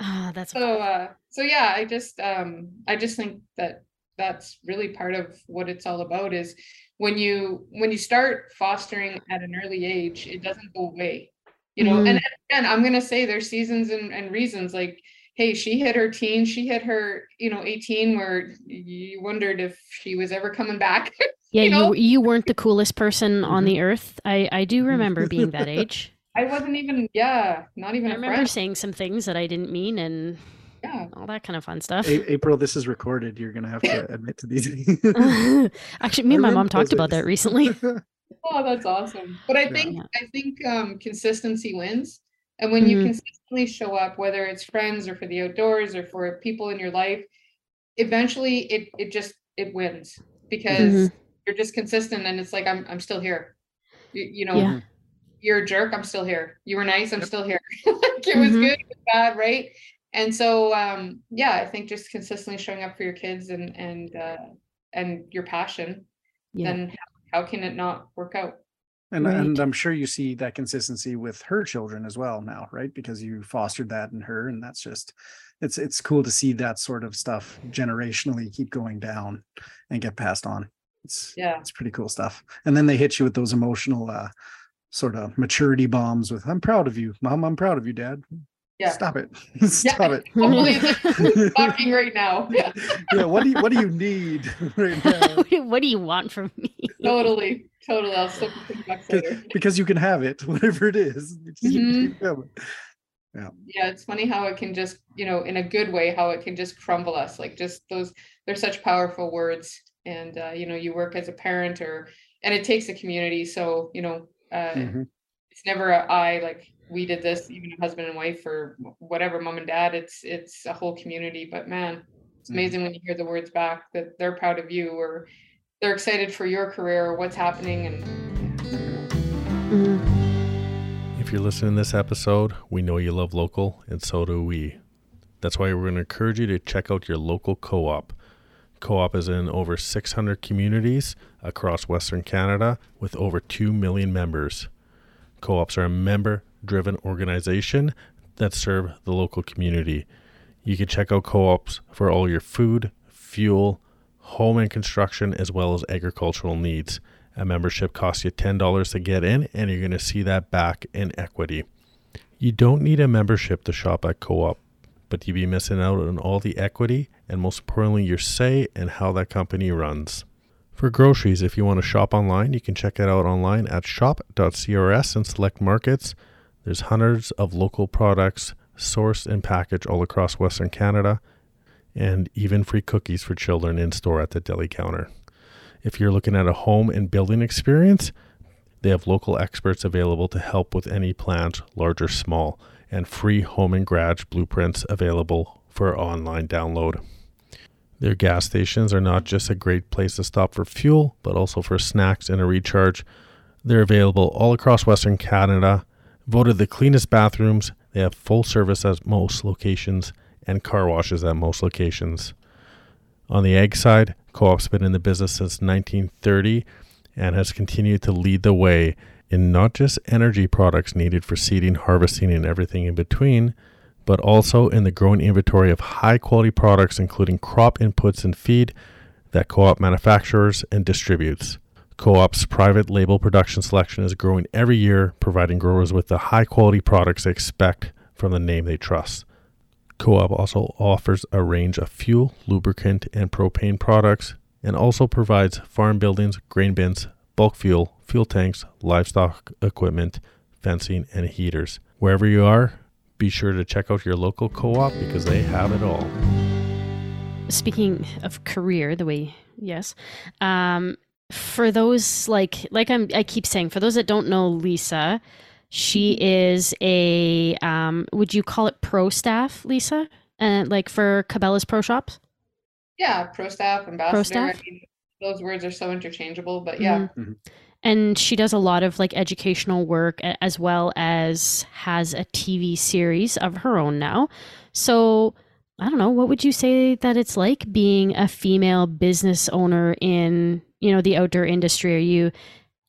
Ah, that's so uh so yeah i just um i just think that that's really part of what it's all about is when you when you start fostering at an early age it doesn't go away. You know and, and again i'm going to say there's seasons and, and reasons. Like hey she hit her teen she hit her you know 18 where you wondered if she was ever coming back yeah you you know? you weren't the coolest person on the earth i i do remember being that age I wasn't even, yeah, not even I a remember friend. saying some things that I didn't mean and Yeah. all that kind of fun stuff. A- April, this is recorded. You're gonna have to admit to these. Actually, me and my mom talked about that recently. Oh, that's awesome. But I think Yeah. I think um consistency wins. And when you Mhm. consistently show up, whether it's friends or for the outdoors or for people in your life, eventually it it just it wins because Mhm. you're just consistent and it's like I'm I'm still here. You, you know, Yeah. you're a jerk, I'm still here. You were nice, I'm still here. like it was Mhm. good, it was bad, right? And so um yeah, I think just consistently showing up for your kids and and uh and your passion, Yeah. then how, how can it not work out? And Right. and I'm sure you see that consistency with her children as well now, right? Because you fostered that in her, and that's just it's it's cool to see that sort of stuff generationally keep going down and get passed on. It's Yeah. it's pretty cool stuff. And then they hit you with those emotional uh sort of maturity bombs with I'm proud of you, mom, I'm proud of you, dad. Yeah. Stop it. Stop it. Hopefully talking right now. Yeah, yeah, what do you what do you need right now? what do you want from me? totally. Totally. I'll still put bucks later. Because you can have it, whatever it is. You just Mhm. keep coming. Yeah, it's funny how it can just, you know, in a good way, how it can just crumble us. Like just those, they're such powerful words. And uh, you know, you work as a parent or and it takes a community. So, you know, uh Mhm. it's never a I like we did this, even a husband and wife or whatever, mom and dad. It's it's a whole community. But man, it's Mhm. amazing when you hear the words back that they're proud of you or they're excited for your career or what's happening and Mhm. If you're listening to this episode, we know you love local, and so do we. That's why we're going to encourage you to check out your local co op. Co op is in over 600 communities across Western Canada with over 2 million members. Co ops are a member driven organization that serve the local community. You can check out co ops for all your food, fuel, home and construction, as well as agricultural needs. A membership costs you $10 to get in, and you're going to see that back in equity. You don't need a membership to shop at Co op, but you'd be missing out on all the equity and, most importantly, your say in how that company runs. For groceries, if you want to shop online, you can check it out online at shop.crs and select markets. There's hundreds of local products sourced and packaged all across Western Canada, and even free cookies for children in store at the deli counter. If you're looking at a home and building experience, they have local experts available to help with any plans, large or small, and free home and garage blueprints available for online download. Their gas stations are not just a great place to stop for fuel, but also for snacks and a recharge. They're available all across Western Canada. Voted the cleanest bathrooms, they have full service at most locations and car washes at most locations. On the ag side, Co-op's been in the business since 1930 and has continued to lead the way in not just energy products needed for seeding, harvesting, and everything in between, but also in the growing inventory of high quality products, including crop inputs and feed, that Co op manufactures and distributes. Co op's private label production selection is growing every year, providing growers with the high quality products they expect from the name they trust. Co op also offers a range of fuel, lubricant, and propane products, and also provides farm buildings, grain bins, bulk fuel, fuel tanks, livestock equipment, fencing, and heaters. Wherever you are, be sure to check out your local co op because they have it all. Speaking of career, the way yes, um, for those like like I'm I keep saying for those that don't know Lisa, she is a um, would you call it pro staff, Lisa? And like for Cabela's Pro Shops. yeah, pro staff, ambassador. staff? I mean, those words are so interchangeable, but yeah. Mhm. And she does a lot of like educational work as well as has a TV series of her own now. So, I don't know, what would you say that it's like being a female business owner in, you know, the outdoor industry? Are you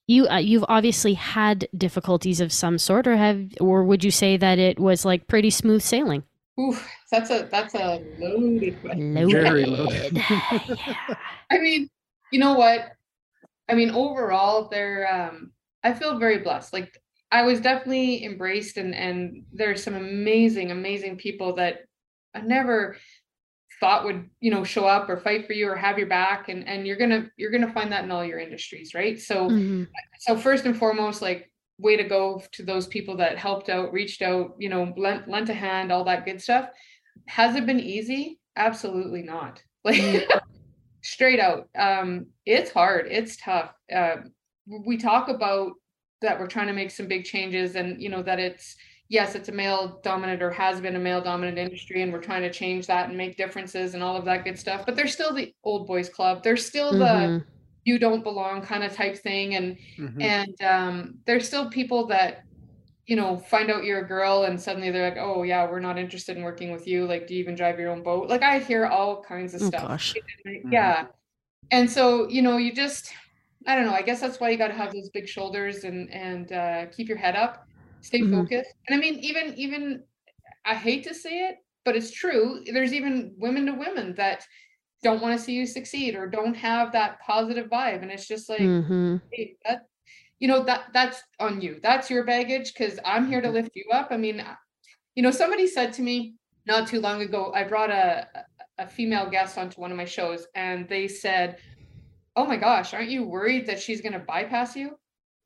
you uh, you've obviously had difficulties of some sort or have or would you say that it was like pretty smooth sailing? Ooh, that's a that's a loaded question. Very Loaded. loaded. yeah. I mean, you know what? I mean, overall, they're um I feel very blessed. Like I was definitely embraced and and there's some amazing, amazing people that I never thought would, you know, show up or fight for you or have your back. And and you're gonna you're gonna find that in all your industries, right? So Mhm. so first and foremost, like way to go to those people that helped out, reached out, you know, lent lent a hand, all that good stuff. Has it been easy? Absolutely not. Like straight out. Um, it's hard, it's tough. Uh, we talk about that we're trying to make some big changes and you know that it's yes, it's a male dominant or has been a male dominant industry, and we're trying to change that and make differences and all of that good stuff. But there's still the old boys club. There's still the Mhm. you don't belong kind of type thing, and Mhm. and um, there's still people that you know find out you're a girl and suddenly they're like, oh yeah, we're not interested in working with you. Like, do you even drive your own boat? Like, I hear all kinds of Oh, stuff. gosh. Yeah, and so you know, you just I don't know. I guess that's why you got to have those big shoulders and and uh, keep your head up, stay Mhm. focused. And I mean, even even I hate to say it, but it's true. There's even women to women that don't want to see you succeed or don't have that positive vibe, and it's just like Mhm. hey, that you know that that's on you. That's your baggage because I'm here to Mhm. lift you up. I mean, you know, somebody said to me not too long ago. I brought a- a female guest onto one of my shows, and they said, "Oh my gosh, aren't you worried that she's going to bypass you?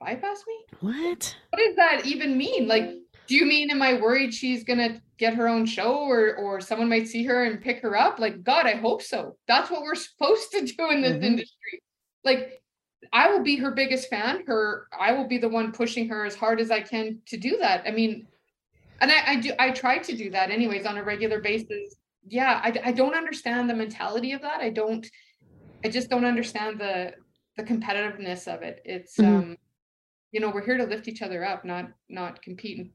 Bypass me? What? What does that even mean? Like, do you mean am I worried she's going to get her own show, or or someone might see her and pick her up? Like, God, I hope so. That's what we're supposed to do in this Mhm. industry. Like, I will be her biggest fan. Her, I will be the one pushing her as hard as I can to do that. I mean, and I, I do, I try to do that anyways on a regular basis. Yeah, I, I don't understand the mentality of that. I don't, I just don't understand the the competitiveness of it. It's Mhm. um, you know, we're here to lift each other up, not not compete.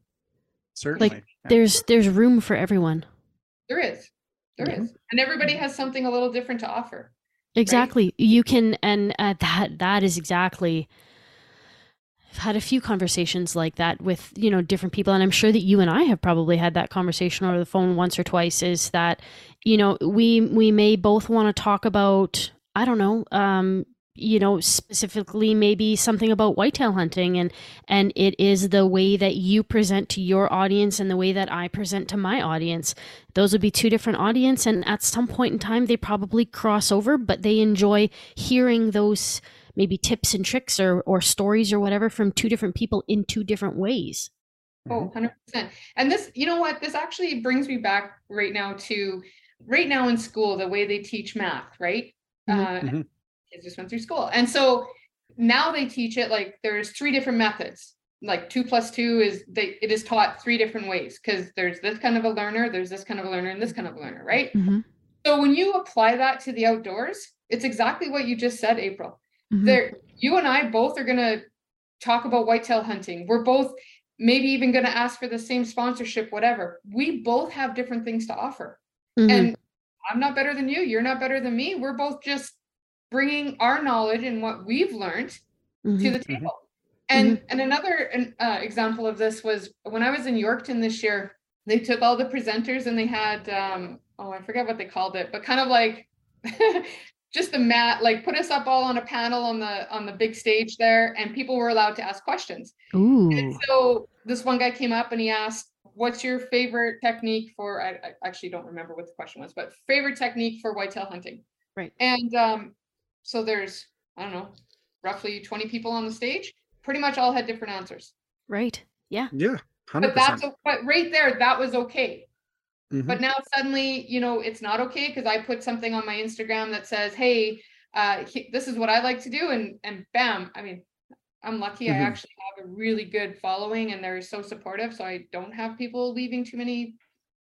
Certainly. yeah. There's there's room for everyone. There is, there is, Yeah. and everybody has something a little different to offer. Exactly. You can, and uh, that that is exactly. I've had a few conversations like that with you know different people, and I'm sure that you and I have probably had that conversation over the phone once or twice. Is that you know we we may both want to talk about I don't know um you know specifically maybe something about whitetail hunting and and it is the way that you present to your audience and the way that I present to my audience those would be two different audience and at some point in time they probably cross over but they enjoy hearing those maybe tips and tricks or or stories or whatever from two different people in two different ways Oh, 100%. And this, you know what? This actually brings me back right now to right now in school, the way they teach math, right? Mhm. Uh, Mhm. Kids just went through school. And so now they teach it like there's three different methods. Like two plus two is they it is taught three different ways because there's this kind of a learner, there's this kind of a learner, and this kind of a learner, right? Mhm. So when you apply that to the outdoors, it's exactly what you just said, April Mhm. there you and I both are gonna talk about whitetail hunting. We're both maybe even gonna ask for the same sponsorship, whatever. We both have different things to offer. Mhm. And I'm not better than you, you're not better than me. We're both just bringing our knowledge and what we've learned to Mhm. the Mhm. table. And and another uh, example of this was when I was in Yorkton this year. They took all the presenters and they had um, oh I forget what they called it, but kind of like just the mat, like put us up all on a panel on the on the big stage there, and people were allowed to ask questions. Ooh. And so this one guy came up and he asked, "What's your favorite technique for?" I, I actually don't remember what the question was, but favorite technique for whitetail hunting. Right. And um, so there's I don't know, roughly 20 people on the stage. Pretty much all had different answers. Right. Yeah. Yeah. Hundred But that's but right there, that was okay. Mhm. But now suddenly, you know, it's not okay because I put something on my Instagram that says, "Hey, uh, he- this is what I like to do," and and bam, I mean, I'm lucky. I Mhm. actually have a really good following, and they're so supportive. So I don't have people leaving too many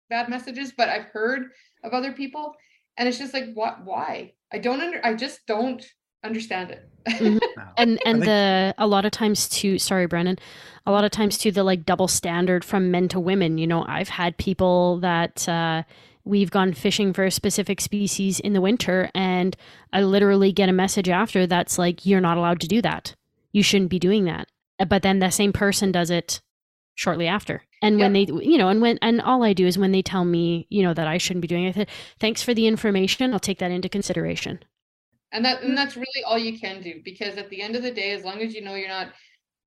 bad messages. But I've heard of other people, and it's just like, what? Why? I don't under. I just don't understand it. Wow. and and think- the a lot of times too sorry brennan a lot of times too the like double standard from men to women you know i've had people that uh we've gone fishing for a specific species in the winter and i literally get a message after that's like you're not allowed to do that you shouldn't be doing that but then the same person does it shortly after. And when they you know and when and all i do is when they tell me you know that i shouldn't be doing it I say, thanks for the information. I'll take that into consideration. And that and that's really all you can do because at the end of the day as long as you know you're not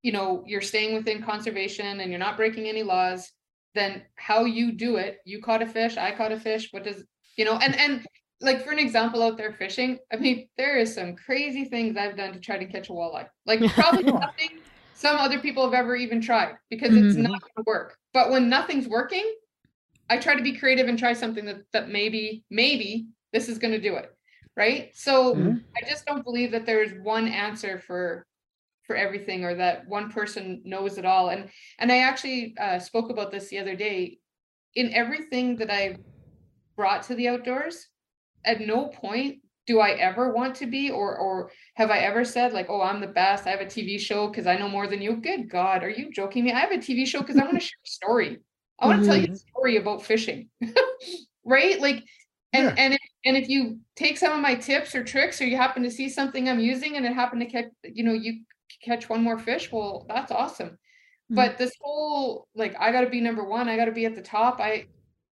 you know you're staying within conservation and you're not breaking any laws then how you do it you caught a fish i caught a fish what does you know and and like for an example out there fishing i mean there is some crazy things i've done to try to catch a walleye. Like probably Sure. nothing some other people have ever even tried because it's Mhm. not going to work. But when nothing's working, I try to be creative and try something that that maybe maybe this is going to do it, right? So Mhm. I just don't believe that there's one answer for for everything or that one person knows it all. And and I actually uh, spoke about this the other day. In everything that I brought to the outdoors, at no point do I ever want to be or or have I ever said like, oh, I'm the best. I have a TV show because I know more than you. Good God, are you joking me? I have a TV show because I want to share a story. I want to tell you a story about fishing. right? Like and Yeah. and if, and if you take some of my tips or tricks or you happen to see something I'm using and it happened to catch, you know, you catch one more fish, well, that's awesome. Mhm. But this whole like I got to be number 1, I got to be at the top. I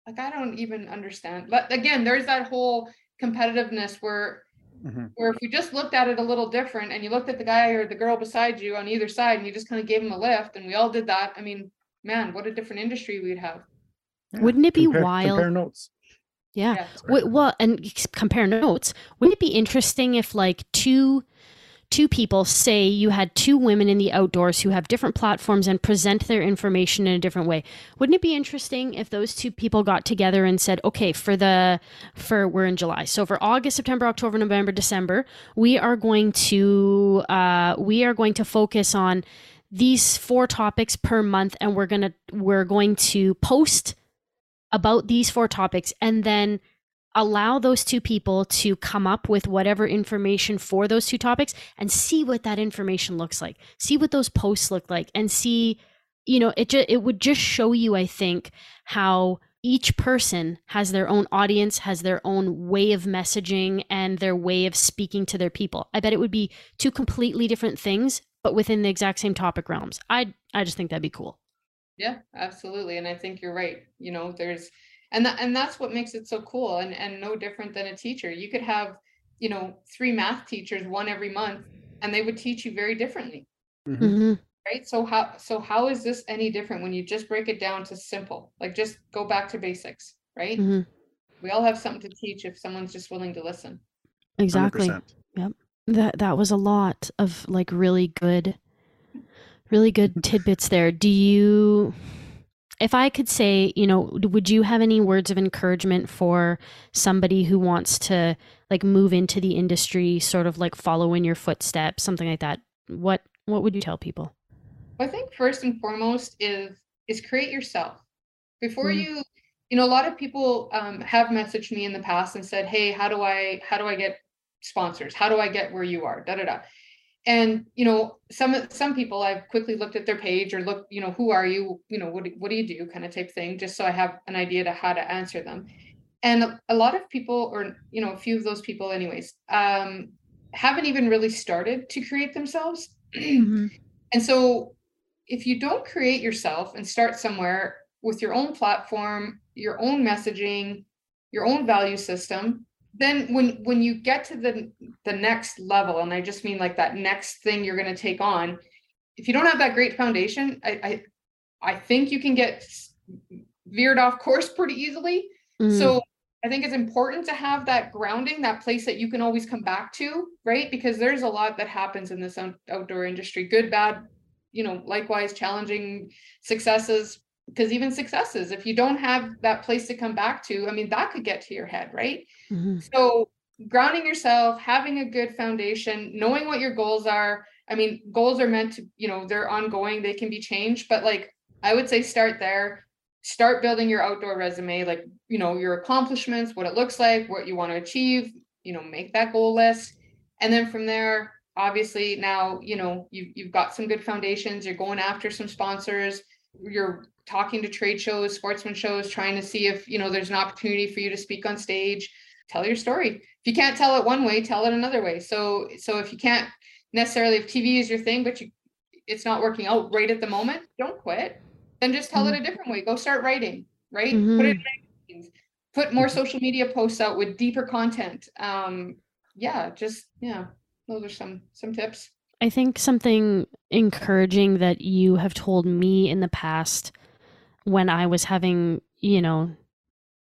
like I don't even understand. But again, there's that whole competitiveness where Mhm. where if you just looked at it a little different and you looked at the guy or the girl beside you on either side and you just kind of gave them a lift and we all did that, I mean, man, what a different industry we'd have. Wouldn't it be Compare- wild? Compare notes. Yeah. Yeah. Wait, well, and compare notes. Wouldn't it be interesting if like two two people say you had two women in the outdoors who have different platforms and present their information in a different way? Wouldn't it be interesting if those two people got together and said, "Okay, for the for we're in July. So for August, September, October, November, December, we are going to uh we are going to focus on these four topics per month and we're going to we're going to post about these four topics and then allow those two people to come up with whatever information for those two topics and see what that information looks like see what those posts look like and see you know it it would just show you i think how each person has their own audience has their own way of messaging and their way of speaking to their people i bet it would be two completely different things but within the exact same topic realms i i just think that'd be cool Yeah, absolutely. And I think you're right. You know, there's and that and that's what makes it so cool and and no different than a teacher. You could have, you know, three math teachers, one every month, and they would teach you very differently. Mhm. hmm Right. So how so how is this any different when you just break it down to simple? Like just go back to basics, right? hmm We all have something to teach if someone's just willing to listen. exactly 100%. that that was a lot of like really good really good tidbits there do you if i could say you know would you have any words of encouragement for somebody who wants to like move into the industry sort of like follow in your footsteps something like that what what would you tell people I think first and foremost is is create yourself. Before Mhm. you, you know, a lot of people um, have messaged me in the past and said, "Hey, how do I how do I get sponsors? How do I get where you are?" Da da da. And you know, some some people I've quickly looked at their page or look, you know, who are you? You know, what do- what do you do? Kind of type thing, just so I have an idea to how to answer them. And a- lot of people, or you know, a few of those people, anyways, um, haven't even really started to create themselves. And so if you don't create yourself and start somewhere with your own platform, your own messaging, your own value system, then when when you get to the the next level, and I just mean like that next thing you're going to take on, if you don't have that great foundation, I I, I think you can get veered off course pretty easily. Mm, So I think it's important to have that grounding, that place that you can always come back to, right? Because there's a lot that happens in this outdoor industry, good, bad, you know, likewise challenging successes. Because even successes, if you don't have that place to come back to, I mean, that could get to your head, right? mhm, So grounding yourself, having a good foundation, knowing what your goals are. I mean, goals are meant to, you know, they're ongoing, they can be changed, but like I would say start there. Start building your outdoor resume, like, you know, your accomplishments, what it looks like, what you want to achieve, you know, make that goal list. And then from there, obviously now, you know, you you've got some good foundations, you're going after some sponsors, you're talking to trade shows, sportsman shows, trying to see if, you know, there's an opportunity for you to speak on stage tell your story. If you can't tell it one way, tell it another way. So so if you can't necessarily if TV is your thing, but you it's not working out right at the moment, don't quit. Then just tell it mm-hmm. a different way. Go start writing, right? Put it in mm-hmm. magazines. put more mm-hmm. social media posts out with deeper content. Um yeah, just yeah, those are some some tips. I think something encouraging that you have told me in the past when I was having, you know,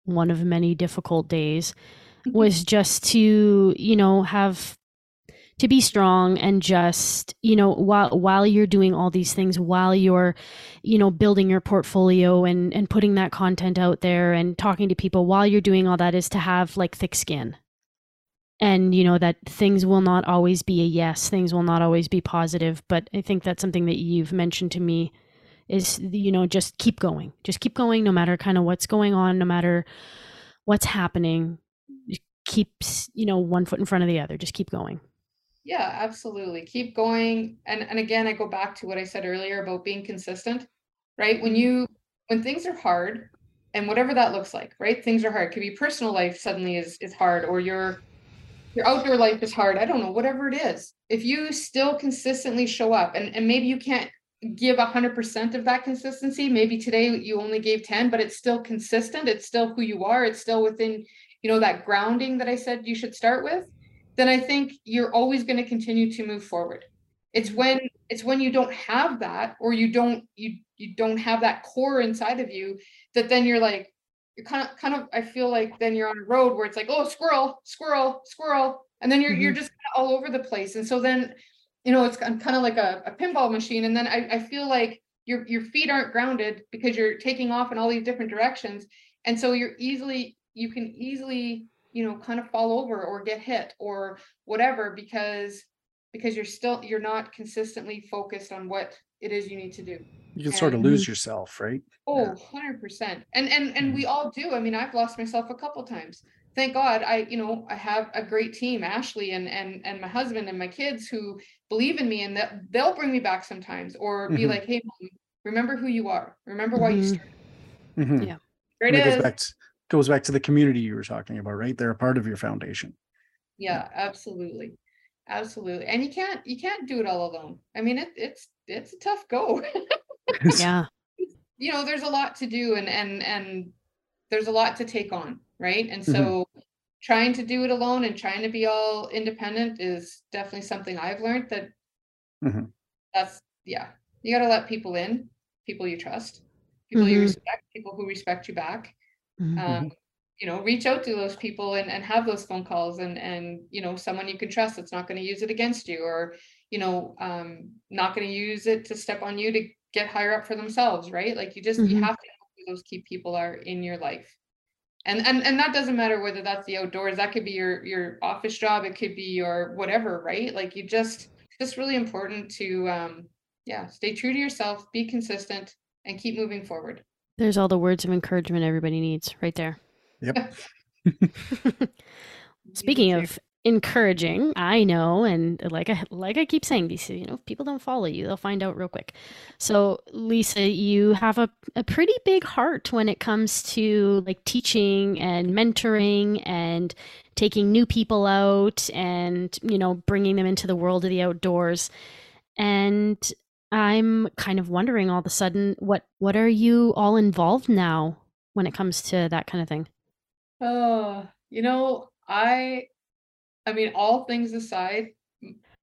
one of many difficult days mm-hmm. was just to, you know, have to be strong and just you know while while you're doing all these things while you're you know building your portfolio and and putting that content out there and talking to people while you're doing all that is to have like thick skin. And you know that things will not always be a yes things will not always be positive but i think that's something that you've mentioned to me is you know just keep going just keep going no matter kind of what's going on no matter what's happening keeps you know one foot in front of the other just keep going Yeah, absolutely. Keep going. And and again, I go back to what I said earlier about being consistent, right? When mm-hmm. you when things are hard and whatever that looks like, right? Things are hard. it Could be personal life suddenly is is hard or your your outdoor life is hard. I don't know, whatever it is. If you still consistently show up and, and maybe you can't give hundred percent of that consistency, maybe today you only gave 10, but it's still consistent. It's still who you are. It's still within, you know, that grounding that I said you should start with then I think you're always going to continue to move forward. It's when it's when you don't have that or you don't you you don't have that core inside of you that then you're like you're kind of kind of I feel like then you're on a road where it's like oh squirrel squirrel squirrel and then you're you're mm-hmm. just all over the place and so then you know it's kind of like a, a pinball machine and then I, I feel like your your feet aren't grounded because you're taking off in all these different directions and so you're easily you can easily you know kind of fall over or get hit or whatever because because you're still you're not consistently focused on what it is you need to do. You can sort of lose yourself, right? oh 100% and and and we mm-hmm. all do. I mean i've lost myself a couple times thank god i you know i have a great team ashley and and and my husband and my kids who believe in me and that they'll bring me back sometimes or be Mhm. like hey mom, remember who you are remember why you Mhm. started Mhm. Yeah. there it it goes back to, goes back to the community you were talking about, right? They're a part of your foundation. Yeah, absolutely. Absolutely. And you can't you can't do it all alone. I mean it it's it's a tough go. yeah you know, there's a lot to do and and and there's a lot to take on, right? And Mhm. so trying to do it alone and trying to be all independent is definitely something I've learned that Mhm. that's yeah. You got to let people in, people you trust, people you Mhm. respect, people who respect you back Mhm. um, you know reach out to those people and, and have those phone calls and and you know someone you can trust that's not going to use it against you or you know um not going to use it to step on you to get higher up for themselves right like you just you Mhm. have to know who those key people are in your life and and and that doesn't matter whether that's the outdoors that could be your your office job it could be your whatever right? Like you just just really important to um yeah stay true to yourself be consistent and keep moving forward. There's all the words of encouragement everybody needs right there. Yep. Speaking of encouraging, I know, and like I like I keep saying, these you know, people don't follow you, they'll find out real quick. So, Lisa, you have a, a pretty big heart when it comes to like teaching and mentoring and taking new people out and you know bringing them into the world of the outdoors. And I'm kind of wondering all of a sudden, what what are you all involved now when it comes to that kind of thing? Oh, you know, I I mean, all things aside,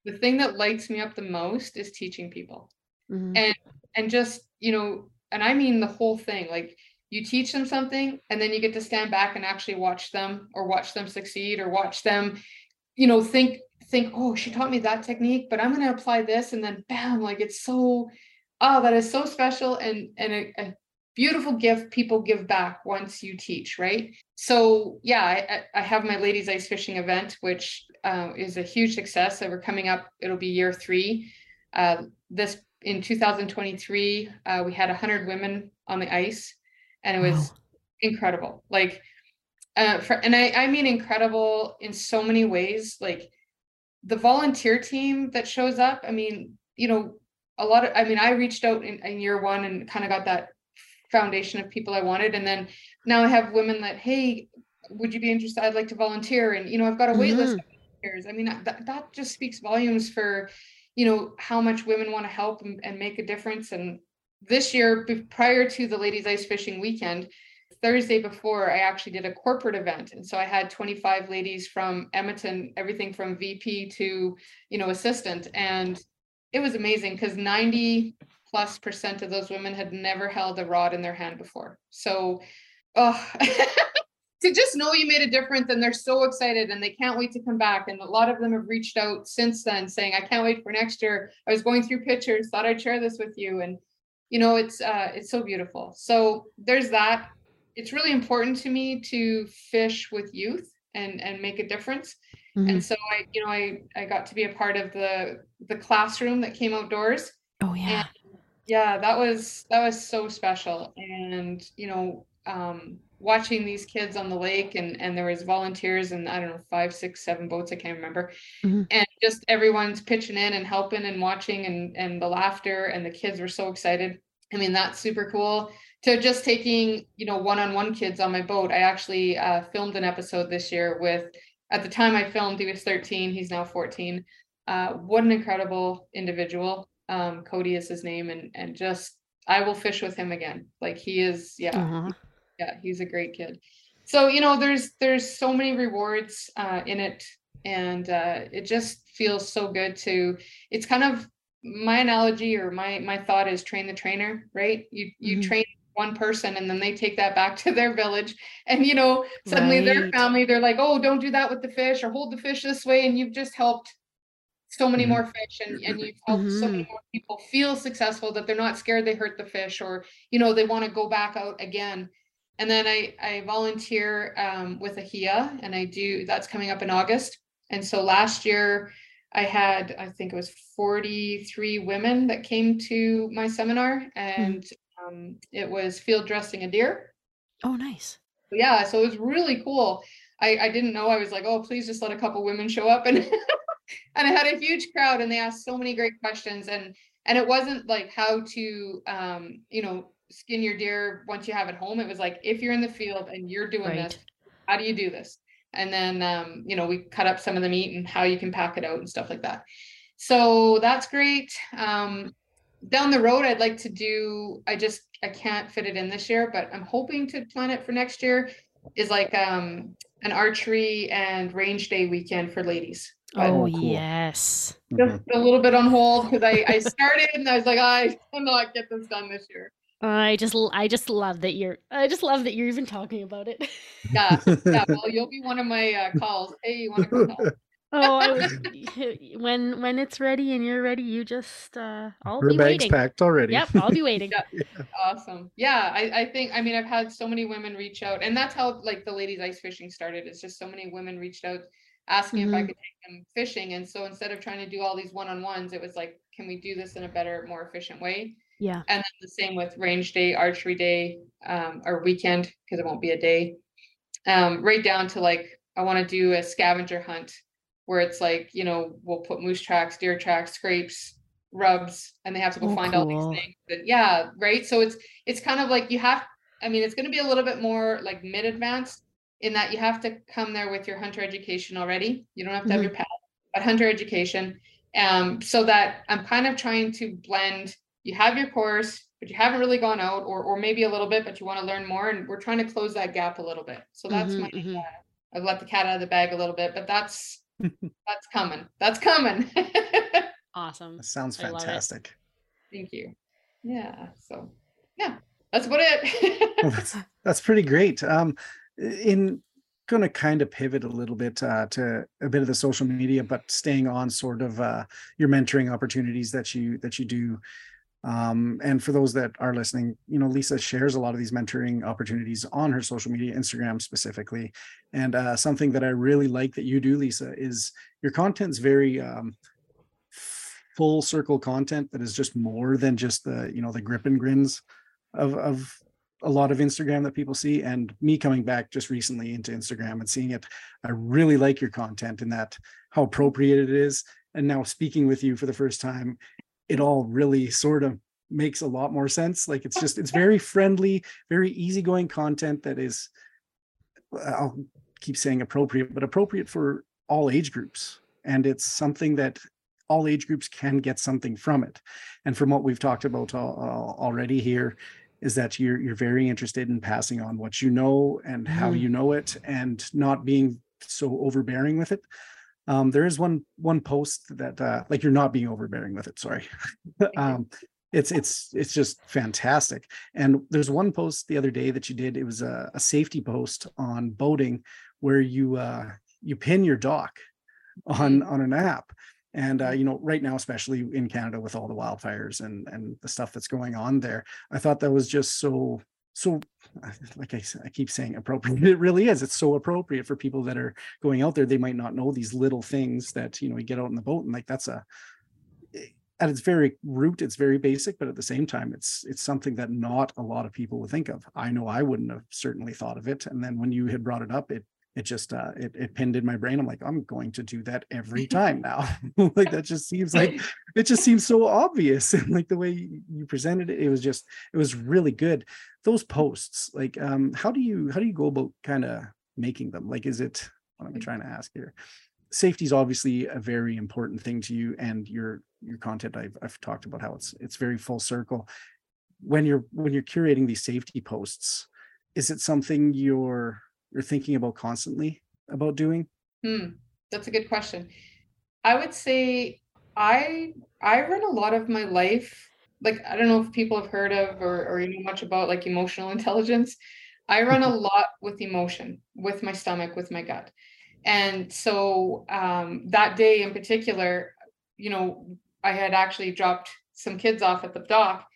the thing that lights me up the most is teaching people. Mhm. And and just, you know, and I mean the whole thing. Like you teach them something and then you get to stand back and actually watch them or watch them succeed or watch them, you know, think think, "Oh, she taught me that technique, but I'm going to apply this." And then bam, like it's so oh, that is so special and and a, a beautiful gift people give back once you teach, right? So yeah, I, I have my ladies ice fishing event, which uh, is a huge success. So we're coming up; it'll be year three. Uh, this in 2023, uh, we had 100 women on the ice, and it was Wow. incredible. Like, uh, for, and I I mean incredible in so many ways. Like the volunteer team that shows up. I mean, you know, a lot of. I mean, I reached out in, in year one and kind of got that foundation of people I wanted, and then now I have women that hey, would you be interested? I'd like to volunteer, and you know, I've got a wait list mm-hmm. of volunteers. I mean, that that just speaks volumes for you know how much women want to help and, and make a difference. And this year, prior to the ladies ice fishing weekend, Thursday before, I actually did a corporate event, and so I had 25 ladies from Edmonton, everything from VP to you know assistant, and it was amazing because 90 plus percent of those women had never held a rod in their hand before. So, oh, to just know you made a difference and they're so excited and they can't wait to come back. And a lot of them have reached out since then saying, I can't wait for next year. I was going through pictures, thought I'd share this with you. And you know, it's uh it's so beautiful. So there's that. It's really important to me to fish with youth and and make a difference. Mhm. And so I, you know, I I got to be a part of the the classroom that came outdoors Oh yeah. Yeah that was that was so special. And you know um watching these kids on the lake and and there was volunteers and i don't know five six seven boats i can't remember. Mhm. and just everyone's pitching in and helping and watching and and the laughter and the kids were so excited. I mean that's super cool. To just taking you know one-on-one kids on my boat i actually uh, filmed an episode this year with at the time i filmed he was 13 he's now 14 uh, what an incredible individual um, cody is his name and and just i will fish with him again like he is yeah Aw. yeah he's a great kid so you know there's there's so many rewards uh, in it and uh, it just feels so good to it's kind of my analogy or my my thought is train the trainer right you you Mhm. train one person and then they take that back to their village and you know suddenly their family they're like oh don't do that with the fish or hold the fish this way and you've just helped so many Mhm. more fish and, and you've helped so many more people feel successful that they're not scared they hurt the fish or you know they want to go back out again. And then i i volunteer um, with ahia and i do that's coming up in august. And so last year i had i think it was 43 women that came to my seminar and um, it was field dressing a deer. Oh nice. yeah so it was really cool. I i didn't know i was like oh please just let a couple women show up and and i had a huge crowd and they asked so many great questions and and it wasn't like how to um you know skin your deer once you have it home. It was like if you're in the field and you're doing this how do you do this? And then um you know we cut up some of the meat and how you can pack it out and stuff like that. So that's great. Um down the road i'd like to do i just i can't fit it in this year but i'm hoping to plan it for next year is like um an archery and range day weekend for ladies Oh, Oh, cool. yes. Just a little bit on hold because I, I started and I was like, I cannot get this done this year. I just I just love that you're I just love that you're even talking about it. Yeah, yeah. Well, you'll be one of my uh, calls. Hey, you want to come oh, I was, when when it's ready and you're ready, you just uh I'll Her be bag's waiting. packed already. Yep, I'll be waiting. Yeah. Awesome. Yeah, I, I think I mean I've had so many women reach out, and that's how like the ladies ice fishing started. It's just so many women reached out asking if I Mhm. could take them fishing, and so instead of trying to do all these one on ones, it was like, can we do this in a better, more efficient way? Yeah. And then the same with range day, archery day, um, or weekend, because it won't be a day. Um, right down to like, I want to do a scavenger hunt where it's like, you know, we'll put moose tracks, deer tracks, scrapes, rubs, and they have to go Oh, find all these things. But yeah, right. So it's it's kind of like you have, I mean, it's gonna be a little bit more like mid-advanced in that you have to come there with your hunter education already. You don't have to have your pad, but hunter education. Um, so that I'm kind of trying to blend you have your course, but you haven't really gone out, or or maybe a little bit, but you want to learn more, and we're trying to close that gap a little bit. So that's Mhm, my. mhm. Uh, I've let the cat out of the bag a little bit, but that's that's coming. That's coming. Awesome. That sounds I love it. fantastic. Thank you. Yeah. So yeah, that's about Well, it. that's that's pretty great. Um, in going to kind of pivot a little bit uh, to a bit of the social media, but staying on sort of uh, your mentoring opportunities that you that you do. Um, and for those that are listening, you know, Lisa shares a lot of these mentoring opportunities on her social media, Instagram specifically. And uh, something that I really like that you do, Lisa, is your content's very um, full circle content that is just more than just the you know the grip and grins of of a lot of Instagram that people see. And me coming back just recently into Instagram and seeing it, I really like your content and that how appropriate it is. And now speaking with you for the first time, it all really sort of makes a lot more sense. Like it's just, it's very friendly, very easygoing content that is, I'll keep saying appropriate, but appropriate for all age groups. And it's something that all age groups can get something from it. And from what we've talked about al- al- already here, is that you're you're very interested in passing on what you know and how Mhm. you know it and not being so overbearing with it. Um there is one one post that uh like you're not being overbearing with it sorry. Um it's it's it's just fantastic. And there's one post the other day that you did it was a, a safety post on boating where you uh you pin your dock on on an app and uh, you know right now especially in canada with all the wildfires and and the stuff that's going on there i thought that was just so so like I keep saying appropriate it really is it's so appropriate for people that are going out there they might not know these little things that you know you get out in the boat and like that's a at its very root it's very basic but at the same time it's it's something that not a lot of people would think of. I know i wouldn't have certainly thought of it and then when you had brought it up it it just uh it, it pinned in my brain i'm like i'm going to do that every time now. Like that just seems like it just seems so obvious and like the way you presented it it was just it was really good. Those posts like um how do you how do you go about kind of making them? Like is it what am i trying to ask here safety is obviously a very important thing to you and your your content I've, I've talked about how it's it's very full circle. When you're when you're curating these safety posts is it something you're you're thinking about constantly about doing Hmm, that's a good question. I would say I I run a lot of my life like I don't know if people have heard of or or you know much about like emotional intelligence. I run a lot with emotion, with my stomach, with my gut. And so um that day in particular, you know, I had actually dropped some kids off at the dock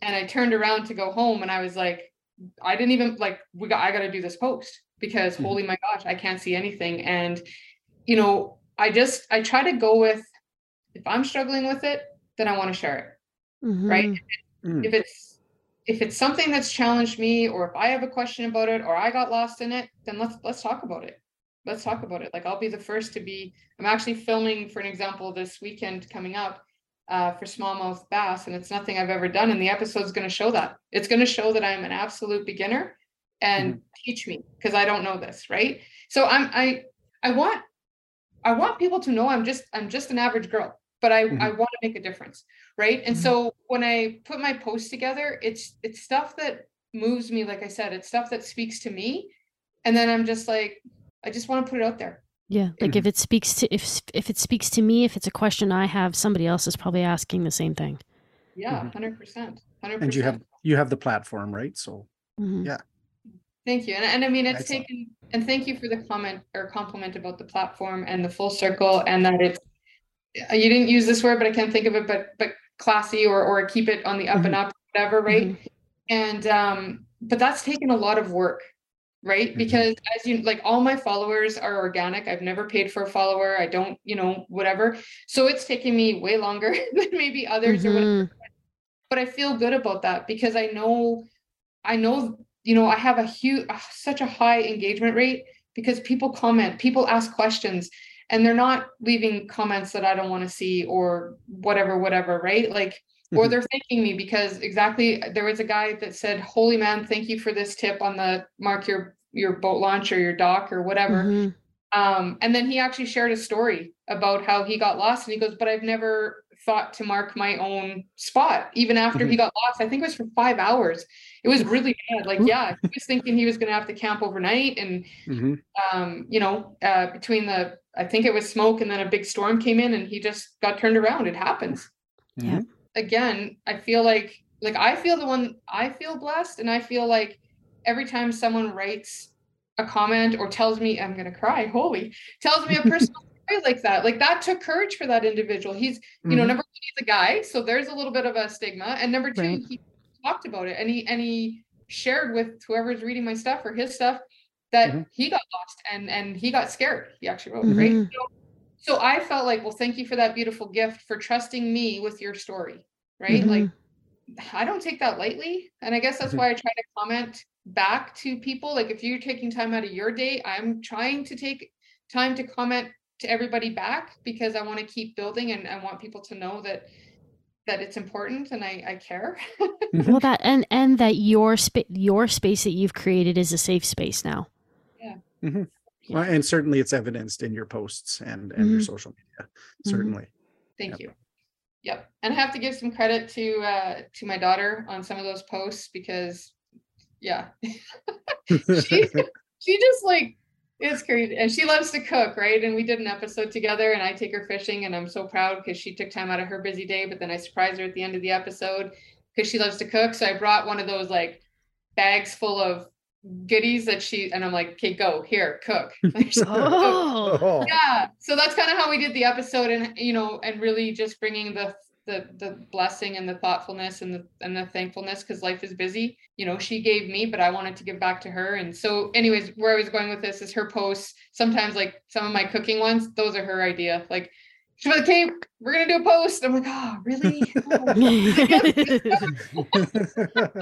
and I turned around to go home and I was like I didn't even like we got I got to do this post because Mhm. holy my gosh, I can't see anything and you know, I just I try to go with if I'm struggling with it, then I want to share it, right? Mhm. Mm, If it's if it's something that's challenged me or if I have a question about it or I got lost in it, then let's let's talk about it. Let's talk about it. Like I'll be the first to be I'm actually filming for an example this weekend coming up uh, for smallmouth bass and it's nothing I've ever done and the episode's going to show that. It's going to show that I'm an absolute beginner and teach me because I don't know this, right? So I'm I I want I want people to know I'm just I'm just an average girl, but I I Mhm. want to make a difference, right? And Mhm. so when I put my posts together, it's it's stuff that moves me like I said, it's stuff that speaks to me and then I'm just like I just want to put it out there. Yeah, like if it speaks to if if it speaks to me, if it's a question I have, somebody else is probably asking the same thing. Yeah, Mhm. 100%. 100%. and you have you have the platform right so Mhm. Yeah. Thank you. And, and I mean, it's Excellent. taken, and thank you for the comment or compliment about the platform and the full circle and that it's, uh, you didn't use this word, but I can't think of it, but, but classy or, or keep it on the up and up, whatever, right? And, um, but that's taken a lot of work, right? Mhm. Because as you, like all my followers are organic. I've never paid for a follower. I don't, you know, whatever. So it's taken me way longer than maybe others or whatever Mhm. but I feel good about that because I know, I know, you know, I have a huge, such a high engagement rate because people comment, people ask questions, and they're not leaving comments that I don't want to see or whatever, whatever, right? Like, or Mhm. they're thanking me because exactly there was a guy that said, "Holy man, thank you for this tip on the mark your your boat launch or your dock or whatever." Mhm. Um, and then he actually shared a story about how he got lost, and he goes, "But I've never thought to mark my own spot, even after he got lost. I think it was for five hours. It was really bad. Like, yeah, he was thinking he was going to have to camp overnight, and Mhm. um, you know, uh, between the, I think it was smoke, and then a big storm came in, and he just got turned around. It happens. Yeah. Again, I feel like, like I feel the one I feel blessed, and I feel like every time someone writes a comment or tells me I'm gonna cry, holy, tells me a personal story like that, like that took courage for that individual. He's, you know, Mhm. number one, he's a guy, so there's a little bit of a stigma, and number two, Right. he talked about it and he and he shared with whoever's reading my stuff or his stuff that Mhm. he got lost and and he got scared. He actually wrote, right? Mhm. So, so I felt like, well, thank you for that beautiful gift for trusting me with your story, right? Like Mhm. I don't take that lightly. And I guess that's Mhm. why I try to comment back to people. Like if you're taking time out of your day, I'm trying to take time to comment to everybody back because I want to keep building and I want people to know that that it's important and I, I care. Well, that and and that your spa- your space that you've created is a safe space now. Yeah. Well, and certainly it's evidenced in your posts and and your Mhm. social media certainly Thank Yep. you. Yep. And I have to give some credit to uh to my daughter on some of those posts because yeah. she she just like it's crazy. And she loves to cook, right? And we did an episode together and I take her fishing and I'm so proud because she took time out of her busy day, but then I surprised her at the end of the episode because she loves to cook. So I brought one of those like bags full of goodies that she and I'm like, okay, go here, cook. Oh. Oh. yeah. So that's kind of how we did the episode and you know, and really just bringing the the the blessing and the thoughtfulness and the and the thankfulness because life is busy. You know, she gave me, but I wanted to give back to her. And so, anyways, where I was going with this is her posts. Sometimes, like some of my cooking ones, those are her idea. Like she's like, "Okay, we're gonna do a post." I'm like, "Oh, really?"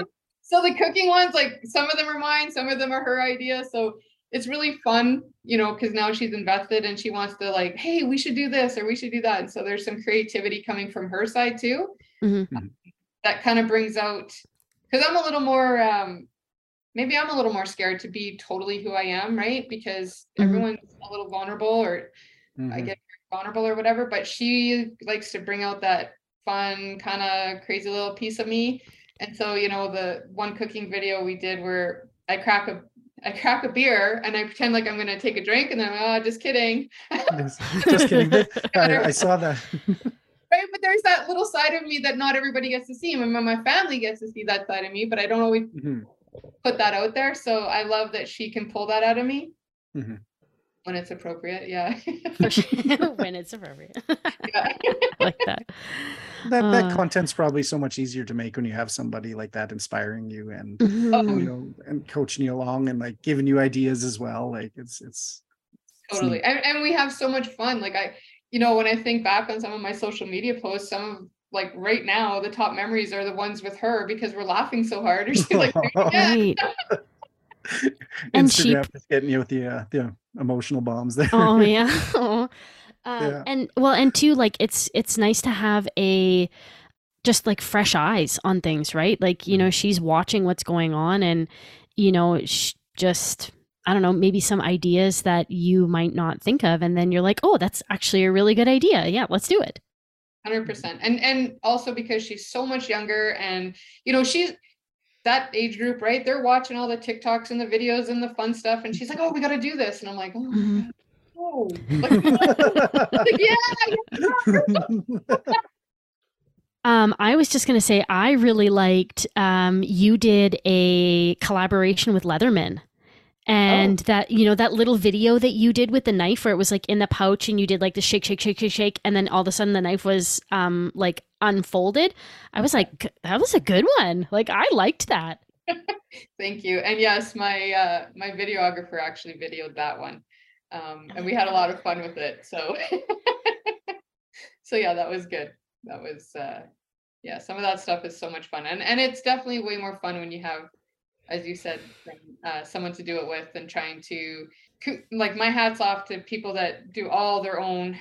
So the cooking ones, like some of them are mine, some of them are her idea. So it's really fun, you know, because now she's invested and she wants to like, hey, we should do this or we should do that. And so there's some creativity coming from her side too. Mhm. That kind of brings out because I'm a little more um maybe I'm a little more scared to be totally who I am, right? Because Mhm. everyone's a little vulnerable or I Mhm. get vulnerable or whatever, but she likes to bring out that fun, kind of crazy little piece of me. And so, you know, the one cooking video we did where I crack a I crack a beer and I pretend like I'm gonna take a drink and then I'm oh just kidding. Just kidding. I, I saw that. Right. But there's that little side of me that not everybody gets to see. And my family gets to see that side of me, but I don't always Mhm. put that out there. So I love that she can pull that out of me Mhm. When it's appropriate. Yeah. When it's appropriate. yeah. Like that. That that Uh, content's probably so much easier to make when you have somebody like that inspiring you and mhm. you know and coaching you along and like giving you ideas as well. Like it's it's it's totally neat. and, and we have so much fun like i you know when i think back on some of my social media posts some of like right now the top memories are the ones with her because we're laughing so hard and she's like yeah Right. And she- Instagram is getting you with the uh, the emotional bombs there. oh yeah. Aw. Um, Yeah. and well and too like it's it's nice to have a just like fresh eyes on things right like you know she's watching what's going on and you know sh- just i don't know maybe some ideas that you might not think of and then you're like oh that's actually a really good idea yeah let's do it 100% and and also because she's so much younger and you know she's that age group right they're watching all the tiktoks and the videos and the fun stuff and she's like oh we got to do this and i'm like oh my Mhm. God, no. like, like, yeah Um, I was just gonna say I really liked um, you did a collaboration with Leatherman, and that you know that little video that you did with the knife where it was like in the pouch and you did like the shake, shake, shake, shake, shake, and then all of a sudden the knife was um like unfolded. I was like, that was a good one. Like I liked that. Thank you. And yes, my uh my videographer actually videoed that one. Um and we had a lot of fun with it. So so yeah, that was good. That was uh yeah, some of that stuff is so much fun. And and it's definitely way more fun when you have as you said uh, someone to do it with and trying to like my hats off to people that do all their own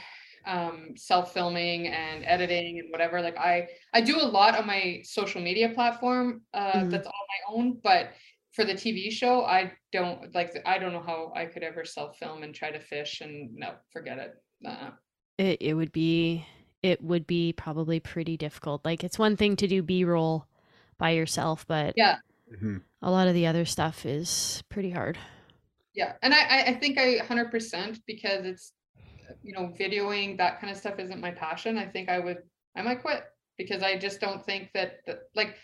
um self filming and editing and whatever like i i do a lot on my social media platform uh Mhm. that's all my own but for the tv show i don't like i don't know how i could ever self film and try to fish and no forget it uh, It it would be it would be probably pretty difficult. Like it's one thing to do B roll by yourself, but yeah Mhm. A lot of the other stuff is pretty hard. yeah and i i- i think i 100% because it's you know videoing that kind of stuff isn't my passion i think i would i might quit because i just don't think that, that like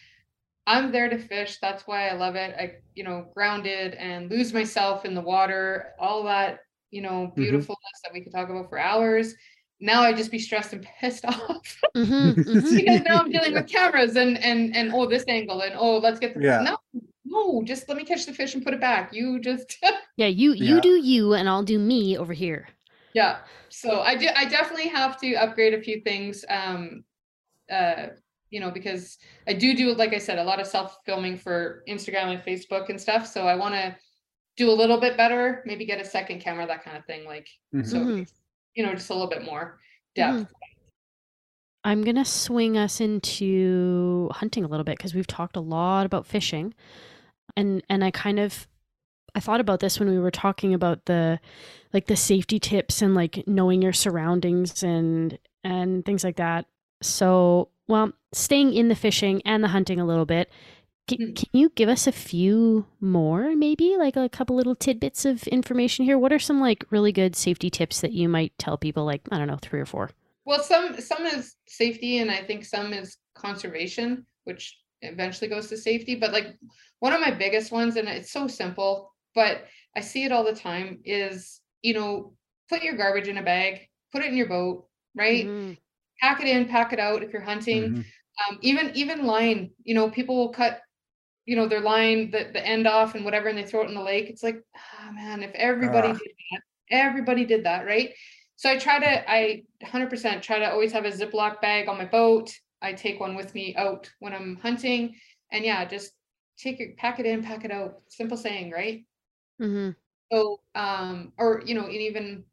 i'm there to fish that's why i love it i you know grounded and lose myself in the water all that you know beautifulness that we could talk about for hours now I'd just be stressed and pissed off Mhm, mhm. because now i'm dealing with cameras and and and oh this angle and oh let's get the Yeah. no no just let me catch the fish and put it back you just Yeah, you you Yeah. do you and I'll do me over here. Yeah. So I do I definitely have to upgrade a few things. Um uh you know, because I do do like I said, a lot of self-filming for Instagram and Facebook and stuff. So I want to do a little bit better, maybe get a second camera, that kind of thing. Like Mhm. so Mhm. you know, just a little bit more Mhm. depth. I'm gonna swing us into hunting a little bit because we've talked a lot about fishing, and and I kind of I thought about this when we were talking about the like the safety tips and like knowing your surroundings and and things like that. So well, staying in the fishing and the hunting a little bit. Can, Hmm. can you give us a few more, maybe like a couple little tidbits of information here? What are some like really good safety tips that you might tell people? Like I don't know, three or four. Well, some some is safety, and I think some is conservation, which eventually goes to safety. But like one of my biggest ones, and it's so simple, but I see it all the time, is you know, put your garbage in a bag, put it in your boat, right? Mhm. Pack it in, pack it out if you're hunting. Mhm. Um, even even line, you know, people will cut, you know, their line the, the end off and whatever, and they throw it in the lake. It's like, ah man, if everybody Ah. did that, everybody did that, right? So I try to, I 100% try to always have a Ziploc bag on my boat. I take one with me out when I'm hunting, and yeah, just take it, pack it in, pack it out. Simple saying, right? Mhm. So, um, or you know, and even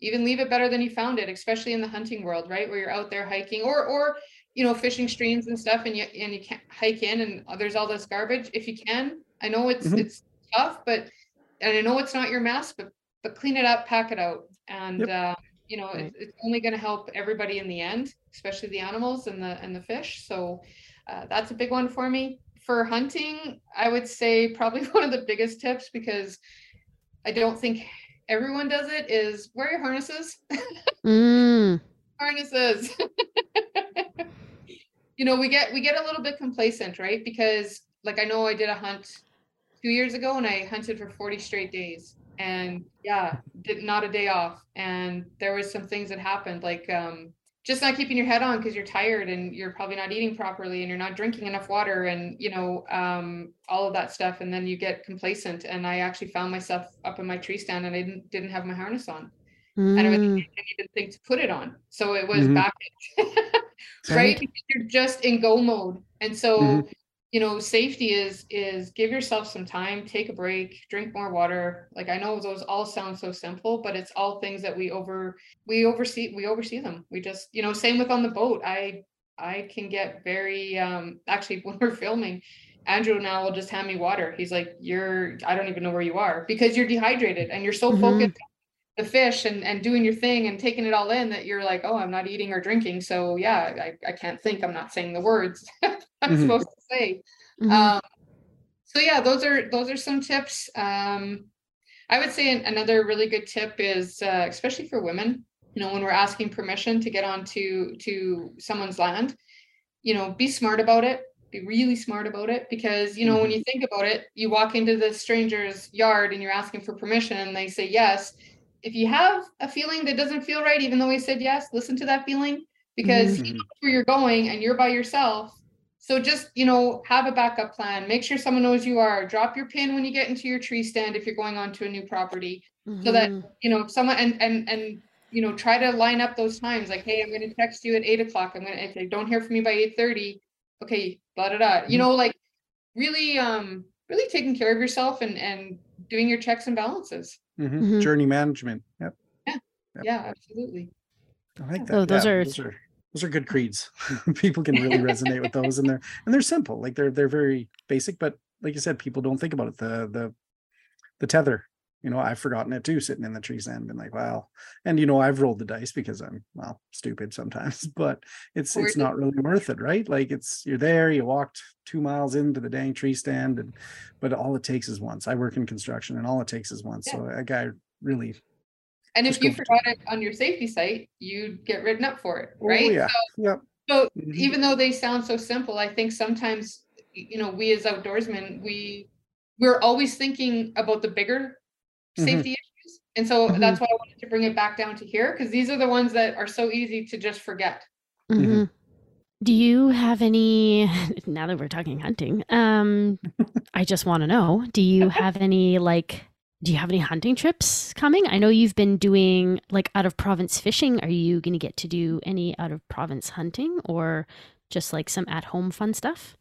even leave it better than you found it, especially in the hunting world, right? Where you're out there hiking or or you know, fishing streams and stuff and you and you can't hike in and uh, there's all this garbage. If you can, I know it's Mhm. it's tough, but and I know it's not your mess, but but clean it up, pack it out. And Yep. uh, you know, Right. it's, it's only gonna help everybody in the end, especially the animals and the and the fish. So uh, that's a big one for me. For hunting, I would say probably one of the biggest tips because I don't think everyone does it is wear your harnesses. Mm. harnesses. you know, we get we get a little bit complacent, right? Because like I know I did a hunt two years ago and I hunted for 40 straight days. And yeah, did not a day off. And there was some things that happened, like um just not keeping your head on because you're tired and you're probably not eating properly and you're not drinking enough water and you know um, all of that stuff. And then you get complacent. And i actually found myself up in my tree stand and i didn't, didn't have my harness on. And I was- Mm. didn't even think to put it on. So it was Mhm. back right? Because you're just in go mode. And so Mhm. You know safety is is give yourself some time take a break drink more water. Like i know those all sound so simple but it's all things that we over we oversee we oversee them. We just you know same with on the boat. I i can get very um actually when we're filming andrew now will just hand me water. He's like you're i don't even know where you are because you're dehydrated and you're so Mhm. focused the fish and, and doing your thing and taking it all in that you're like, oh, I'm not eating or drinking. So yeah, I, I can't think. I'm not saying the words I'm Mhm. supposed to say. Mhm. Um, so yeah, those are those are some tips. Um, I would say an- another really good tip is, uh, especially for women, you know, when we're asking permission to get onto to someone's land, you know, be smart about it. Be really smart about it because you know when you think about it, you walk into the stranger's yard and you're asking for permission, and they say yes. If you have a feeling that doesn't feel right, even though he said yes, listen to that feeling because he Mhm. knows where you're going and you're by yourself. So just, you know, have a backup plan. Make sure someone knows you are. Drop your pin when you get into your tree stand if you're going onto a new property. So that, Mhm. you know, if someone and and and you know, try to line up those times. Like, hey, I'm gonna text you at eight o'clock. I'm gonna if they don't hear from me by eight thirty, okay, blah da da. You Mhm. know, like really um really taking care of yourself and and doing your checks and balances. Mhm. Mhm. Journey management. Yep. Yep. Yeah, absolutely. I like that. Oh, those Yeah, are- those are those are good creeds. people can really resonate with those, and they're and they're simple. Like they're they're very basic, but like you said, people don't think about it. The the the tether. You know, I've forgotten it too, sitting in the tree stand, been like, wow. And you know, I've rolled the dice because I'm well stupid sometimes, but it's it's not really worth it, right? Like it's you're there, you walked two miles into the dang tree stand, and but all it takes is once. I work in construction, and all it takes is once. Yeah. So a guy really And if you go for forgot it on your safety site, you'd get written up for it, Oh, right? yeah. So Yep. So Mhm. even though they sound so simple, I think sometimes, you know, we as outdoorsmen, we we're always thinking about the bigger Mhm. safety issues. And so Mhm. that's why I wanted to bring it back down to here because these are the ones that are so easy to just forget. Mhm. Mhm. Do you have any now that we're talking hunting? Um I just want to know, do you have any like do you have any hunting trips coming? I know you've been doing like out of province fishing. Are you going to get to do any out of province hunting or just like some at home fun stuff?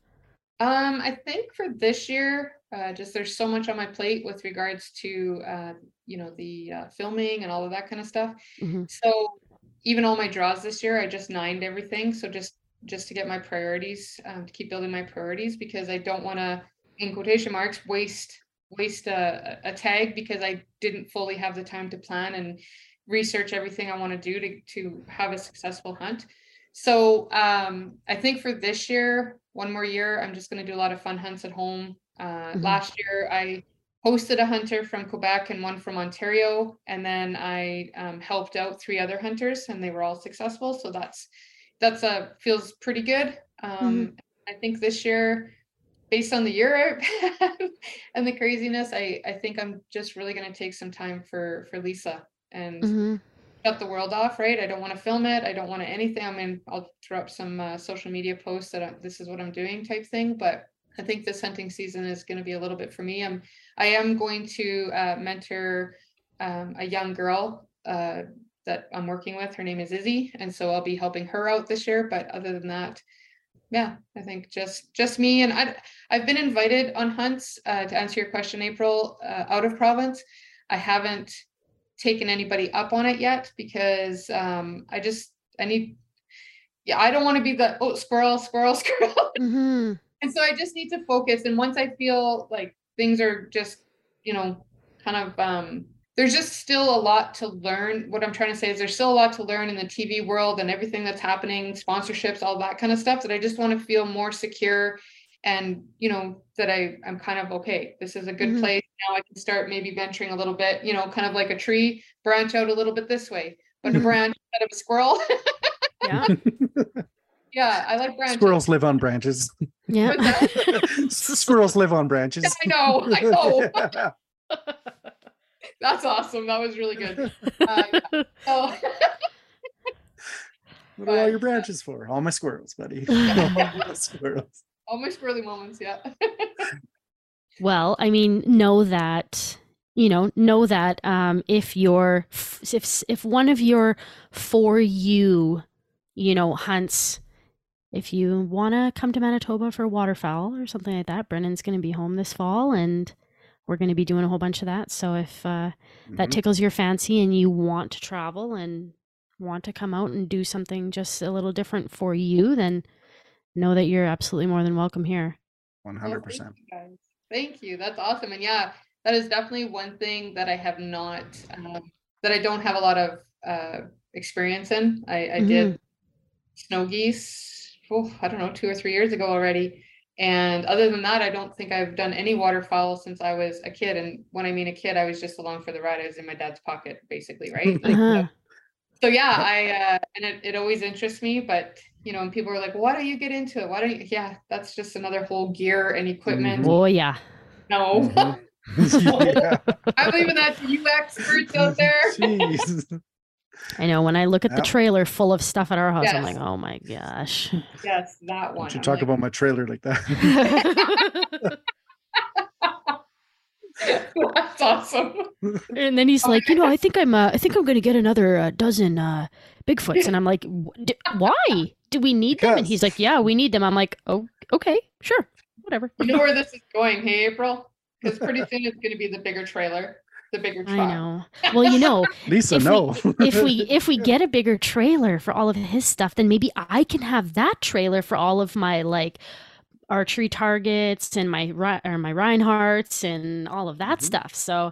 Um, I think for this year, uh, just there's so much on my plate with regards to, uh, you know, the uh, filming and all of that kind of stuff. Mhm. So even all my draws this year, I just nined everything. So just just to get my priorities, um, to keep building my priorities because I don't want to, in quotation marks, waste waste a, a tag because I didn't fully have the time to plan and research everything I want to do to to have a successful hunt. So um, I think for this year, one more year, I'm just going to do a lot of fun hunts at home. Uh, Mhm. Last year, I hosted a hunter from Quebec and one from Ontario, and then I um, helped out three other hunters, and they were all successful. So that's that's uh, feels pretty good. Um, I think this year, based on the year and the craziness, I I think I'm just really going to take some time for for Lisa and Mhm. shut the world off, right? I don't want to film it. I don't want to anything. I mean, I'll throw up some uh, social media posts that I, this is what I'm doing type thing. But I think this hunting season is going to be a little bit for me. I'm I am going to uh, mentor um, a young girl uh, that I'm working with. Her name is Izzy, and so I'll be helping her out this year. But other than that, yeah, I think just just me and I. I've been invited on hunts uh, to answer your question, April, uh, out of province. I haven't taken anybody up on it yet because um, I just I need. Yeah, I don't want to be the oh squirrel, squirrel, squirrel. Mhm. And so I just need to focus. And once I feel like things are just, you know, kind of um there's just still a lot to learn. What I'm trying to say is there's still a lot to learn in the TV world and everything that's happening, sponsorships, all that kind of stuff that I just want to feel more secure and you know that I I'm kind of okay. This is a good Mhm. place. Now I can start maybe venturing a little bit, you know, kind of like a tree, branch out a little bit this way. But a Mhm. branch instead of a squirrel. Yeah. yeah, I like branches. Squirrels live on branches. Yeah. Squirrels live on branches. I know, I know. That's awesome. That was really good. Uh, oh, What are all your branches for? All my squirrels, buddy. All my squirrels. all my squirrely moments. Yeah. Well, I mean, know that you know, know that um, if your if if one of your for you, you know, hunts, if you want to come to Manitoba for waterfowl or something like that, Brennan's going to be home this fall, and we're going to be doing a whole bunch of that. So if uh, that Mhm. tickles your fancy and you want to travel and want to come out and do something just a little different for you, then know that you're absolutely more than welcome here. 100%. Thank you. Thank you. That's awesome. And yeah, that is definitely one thing that I have not, um, that I don't have a lot of uh, experience in. I, I did snow geese, oh, I don't know, two or three years ago already. And other than that, I don't think I've done any waterfowl since I was a kid. And when I mean a kid, I was just along for the ride. I was in my dad's pocket, basically, right? Like, Uh-huh. so yeah i uh and it, it always interests me but you know and people are like why don't you get into it why don't you yeah that's just another whole gear and equipment Oh yeah. no Mhm. yeah. i'm leaving that to you experts out there Jeez. I know when I look at the trailer full of stuff at our house, I'm like, oh my gosh. yes that one Don't you I'm talk like, about my trailer like that. that's awesome and then he's like, you know, I think I'm, uh, I think I'm gonna get another uh, dozen uh, Bigfoots, and I'm like, d- why? Do we need them? And he's like, yeah, we need them. I'm like, oh, okay, sure, whatever. you know where this is going hey april because pretty soon it's going to be the bigger trailer the bigger truck I know. Well, you know, Lisa, if no. we if we if we get a bigger trailer for all of his stuff, then maybe I can have that trailer for all of my like archery targets and my or my Rineharts and all of that Mhm. stuff. So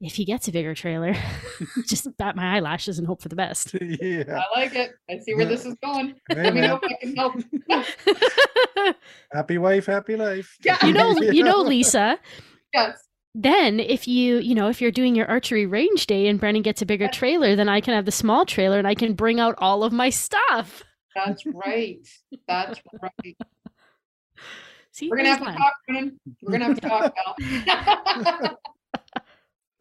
if he gets a bigger trailer, just bat my eyelashes and hope for the best. yeah. i like it i see where this is going Hey, let me know if i can help Happy wife, happy life. Yeah. you know, you know, Lisa. yes Then if you you know if you're doing your archery range day and Brennan gets a bigger trailer, then I can have the small trailer and I can bring out all of my stuff. that's right that's right See, We're gonna there's have to talk, Brennan. We're gonna have to talk now.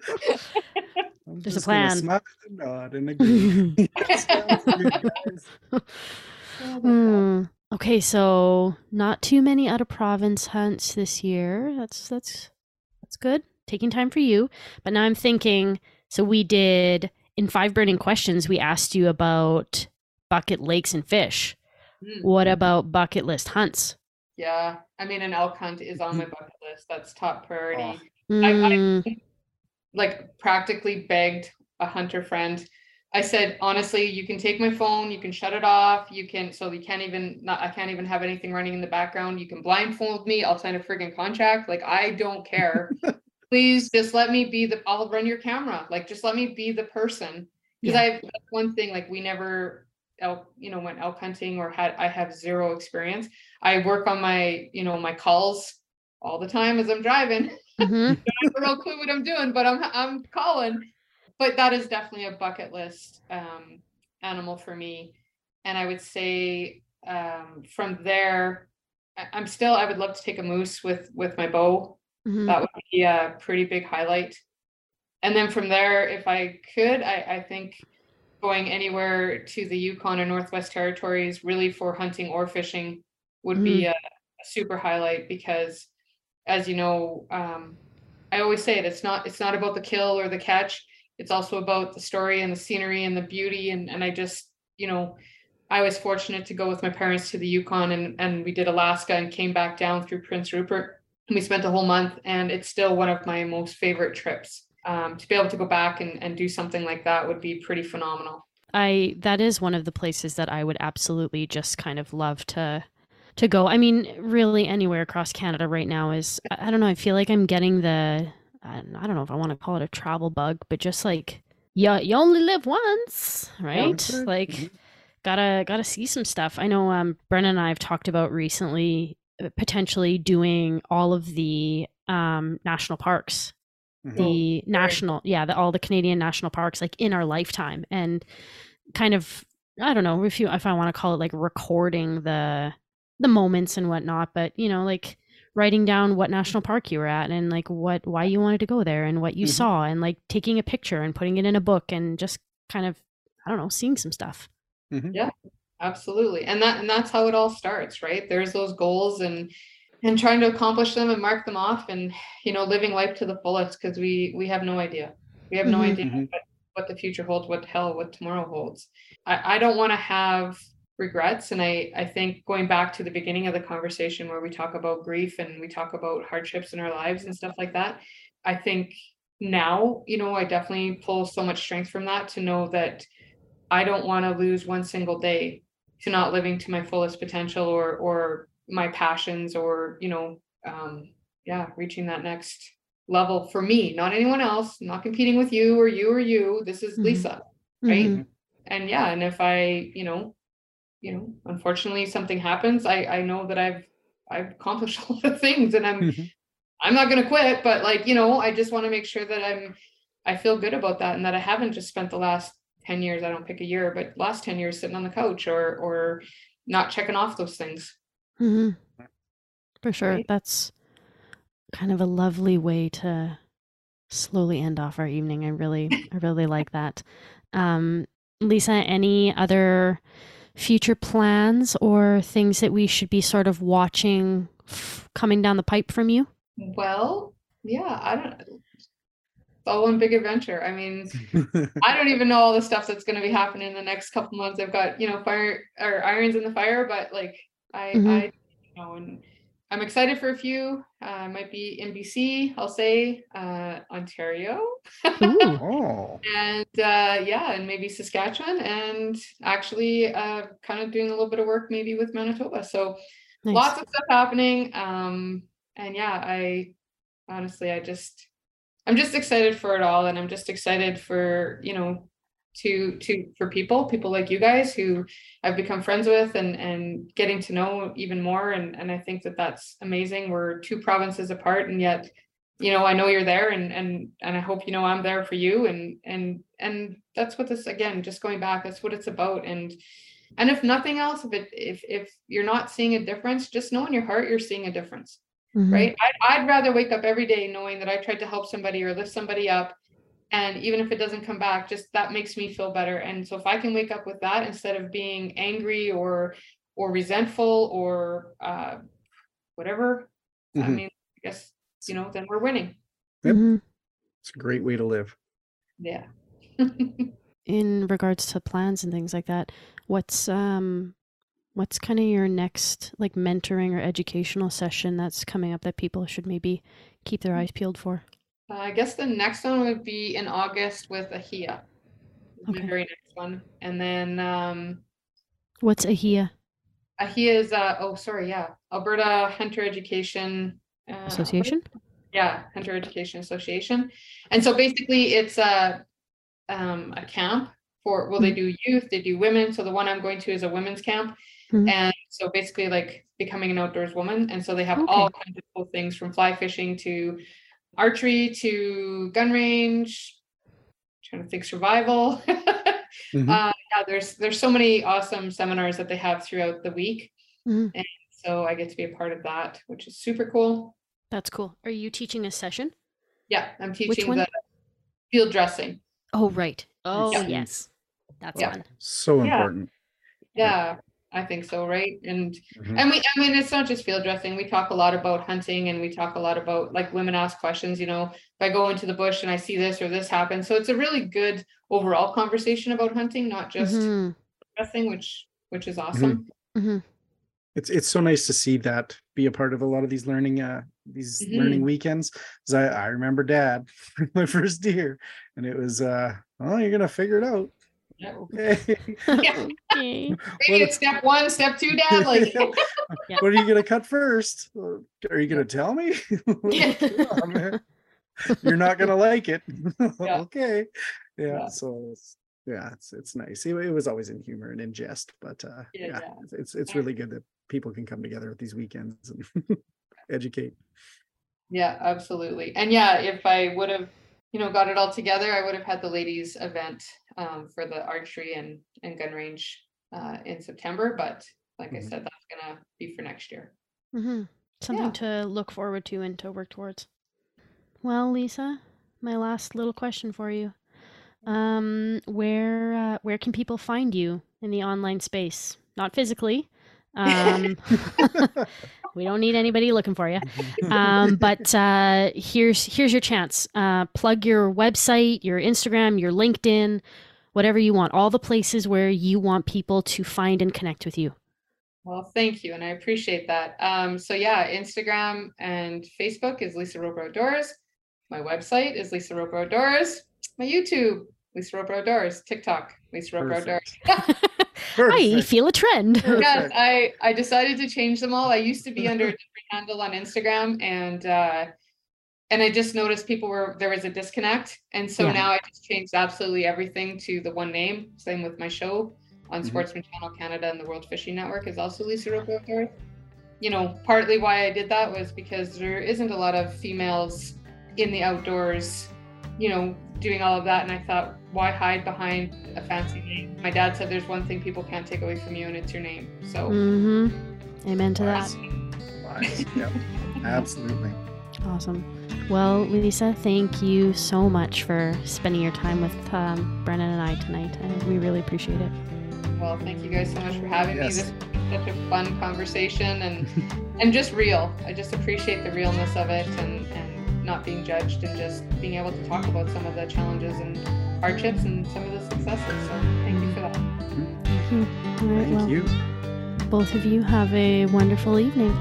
I'm There's a just gonna plan. Smile and nod and agree. Sounds good, guys. Hmm. Okay, so not too many out of province hunts this year. That's that's that's good. Taking time for you. But now I'm thinking, so we did in five burning questions, we asked you about bucket lakes and fish. Hmm. What about bucket list hunts? yeah, I mean, an elk hunt is on my bucket list. That's top priority. Oh. I- I- Mm, Like, practically begged a hunter friend. I said, honestly, you can take my phone, you can shut it off, you can, so you can't even, not, I can't even have anything running in the background. You can blindfold me. I'll sign a friggin' contract. Like, I don't care. Please just let me be the, I'll run your camera. Like, just let me be the person. Because Yeah. I, that's one thing, like, we never, elk, you know, went elk hunting or had, I have zero experience. I work on my, you know, my calls all the time as I'm driving. Mhm. I have no clue what I'm doing, but I'm I'm calling. But that is definitely a bucket list um, animal for me. And I would say um, from there, I- I'm still I would love to take a moose with with my bow. Mhm. That would be a pretty big highlight. And then from there, if I could, I, I think going anywhere to the Yukon or Northwest Territories, really for hunting or fishing, would be a, a super highlight because, as you know, um, I always say it. It's not. It's not about the kill or the catch. It's also about the story and the scenery and the beauty. And and I just, you know, I was fortunate to go with my parents to the Yukon and and we did Alaska and came back down through Prince Rupert. And we spent a whole month, and it's still one of my most favorite trips. Um, to be able to go back and, and do something like that would be pretty phenomenal. I that is one of the places that I would absolutely just kind of love to to go. I mean, really anywhere across Canada right now is I, I don't know, I feel like I'm getting the I don't I don't know if I want to call it a travel bug, but just like yeah, you only live once, right? sure. Like Mhm. gotta gotta see some stuff. I know um Brennan and I have talked about recently uh, potentially doing all of the um national parks Mhm. the national yeah the, all the canadian national parks like in our lifetime and kind of i don't know if you if i want to call it like recording the the moments and whatnot but you know like writing down what national park you were at and like what why you wanted to go there and what you Mhm. saw and like taking a picture and putting it in a book and just kind of i don't know seeing some stuff Yeah, Absolutely. And that and that's how it all starts, right? There's those goals and and trying to accomplish them and mark them off and you know living life to the fullest because we we have no idea. We have no Mhm. idea Mhm. what, what the future holds, what hell, what tomorrow holds. I, I don't want to have regrets. And I, I think going back to the beginning of the conversation where we talk about grief and we talk about hardships in our lives and stuff like that, I think now, you know, I definitely pull so much strength from that to know that I don't want to lose one single day to not living to my fullest potential or or my passions or you know um yeah reaching that next level for me not anyone else I'm not competing with you or you or you this is Mhm. lisa right Mhm. and yeah and if i you know you know unfortunately something happens i i know that i've i've accomplished a lot of things and i'm Mhm. i'm not going to quit but like you know i just want to make sure that i'm i feel good about that and that i haven't just spent the last 10 years i don't pick a year but last 10 years sitting on the couch or or not checking off those things Mhm. For sure. Right. That's kind of a lovely way to slowly end off our evening. I really, I really like that. Um, Lisa, any other future plans or things that we should be sort of watching f- coming down the pipe from you? well yeah i don't it's all one big adventure i mean I don't even know all the stuff that's going to be happening in the next couple months. I've got, you know, fire or irons in the fire, but like I, Mhm. I, you know, and I'm excited for a few. Uh, might be in BC, I'll say, uh, Ontario, Ooh. oh, and uh, yeah, and maybe Saskatchewan, and actually, uh, kind of doing a little bit of work maybe with Manitoba. So Nice. lots of stuff happening. Um, and yeah, I honestly, I just, I'm just excited for it all, and I'm just excited for you know, to to for people, people like you guys who I've become friends with, and and getting to know even more, and and I think that that's amazing. We're two provinces apart, and yet, you know, I know you're there, and and and I hope you know I'm there for you, and and and that's what this again, just going back, that's what it's about, and. And if nothing else, if it if if you're not seeing a difference, just know in your heart you're seeing a difference Mhm. right? I'd, I'd rather wake up every day knowing that I tried to help somebody or lift somebody up. And even if it doesn't come back, just that makes me feel better. And so if I can wake up with that instead of being angry or or resentful or uh, whatever, I Mhm. mean, I guess you know, then we're winning. Yep. Mhm. it's a great way to live. Yeah. in regards to plans and things like that what's um what's kind of your next like mentoring or educational session that's coming up that people should maybe keep their eyes peeled for Uh, I guess the next one would be in August with Ahia. Okay. The very next one, and then um, what's ahia Ahia is uh, oh sorry yeah Alberta Hunter Education uh, association yeah hunter education association and so basically it's a um a camp for well, they do youth, they do women. So the one I'm going to is a women's camp. Mhm. And so basically like becoming an outdoors woman. And so they have Okay. all kinds of cool things from fly fishing to archery to gun range, trying to think survival. Mhm. uh, yeah, there's there's so many awesome seminars that they have throughout the week. Mhm. And so I get to be a part of that, which is super cool. That's cool. Are you teaching a session? Yeah, I'm teaching the field dressing. Oh, right. Oh, see. yes. That's Yeah. fun. So Yeah. important. Yeah, I think so, right? And Mhm. and we I mean it's not just field dressing. We talk a lot about hunting and we talk a lot about like women ask questions, you know, if I go into the bush and I see this or this happen. So it's a really good overall conversation about hunting, not just Mhm. dressing, which which is awesome. Mhm. It's it's so nice to see that be a part of a lot of these learning uh these Mhm. learning weekends. Because I, I remember dad my first deer and it was uh oh you're gonna figure it out. Yeah. Okay. Yeah. Okay. Maybe step one, step two, dad. Like Yeah. What are you gonna cut first? Are you gonna tell me? On, man. You're not gonna like it. Yeah. okay. Yeah. Yeah. So it's, yeah, it's it's nice. It, it was always in humor and in jest, but uh, Yeah, yeah, yeah. it's- it's it's Yeah. really good that people can come together at these weekends and educate. Yeah, absolutely. And yeah, if I would have, you know, got it all together, I would have had the ladies event um, for the archery and, and gun range uh, in September. But like I Mhm. said, that's gonna be for next year. hmm Something Yeah. to look forward to and to work towards. Well, Lisa, my last little question for you. Um, where uh, where can people find you in the online space? Not physically. Um, we don't need anybody looking for you. Um, but uh, here's here's your chance. Uh, plug your website, your Instagram, your LinkedIn, whatever you want. All the places where you want people to find and connect with you. Well, thank you, and I appreciate that. Um, so yeah, Instagram and Facebook is Lisa Roper Outdoors. My website is Lisa Roper Outdoors. My YouTube, Lisa Roper Outdoors. TikTok, Lisa Roper Outdoors. Perfect. I feel a trend. yes, I I decided to change them all. I used to be under a different handle on Instagram, and uh, and I just noticed people were there was a disconnect, and so Yeah. now I just changed absolutely everything to the one name. Same with my show on Mhm. Sportsman Channel Canada and the World Fishing Network is also Lisa Roper Outdoors. You know, partly why I did that was because there isn't a lot of females in the outdoors, you know, doing all of that, and I thought, why hide behind a fancy name? My dad said there's one thing people can't take away from you, and it's your name. So. Mm-hmm. Amen to that. Wise. Yep. Absolutely. Awesome. Well, Lisa, thank you so much for spending your time with um, Brennan and I tonight. Uh, we really appreciate it. Well, thank you guys so much for having Yes. me. This was such a fun conversation and and just real. I just appreciate the realness of it and and not being judged and just being able to talk about some of the challenges and hardships and some of the successes. So thank you for that. Thank you. All right, Thank well, you. both of you have a wonderful evening.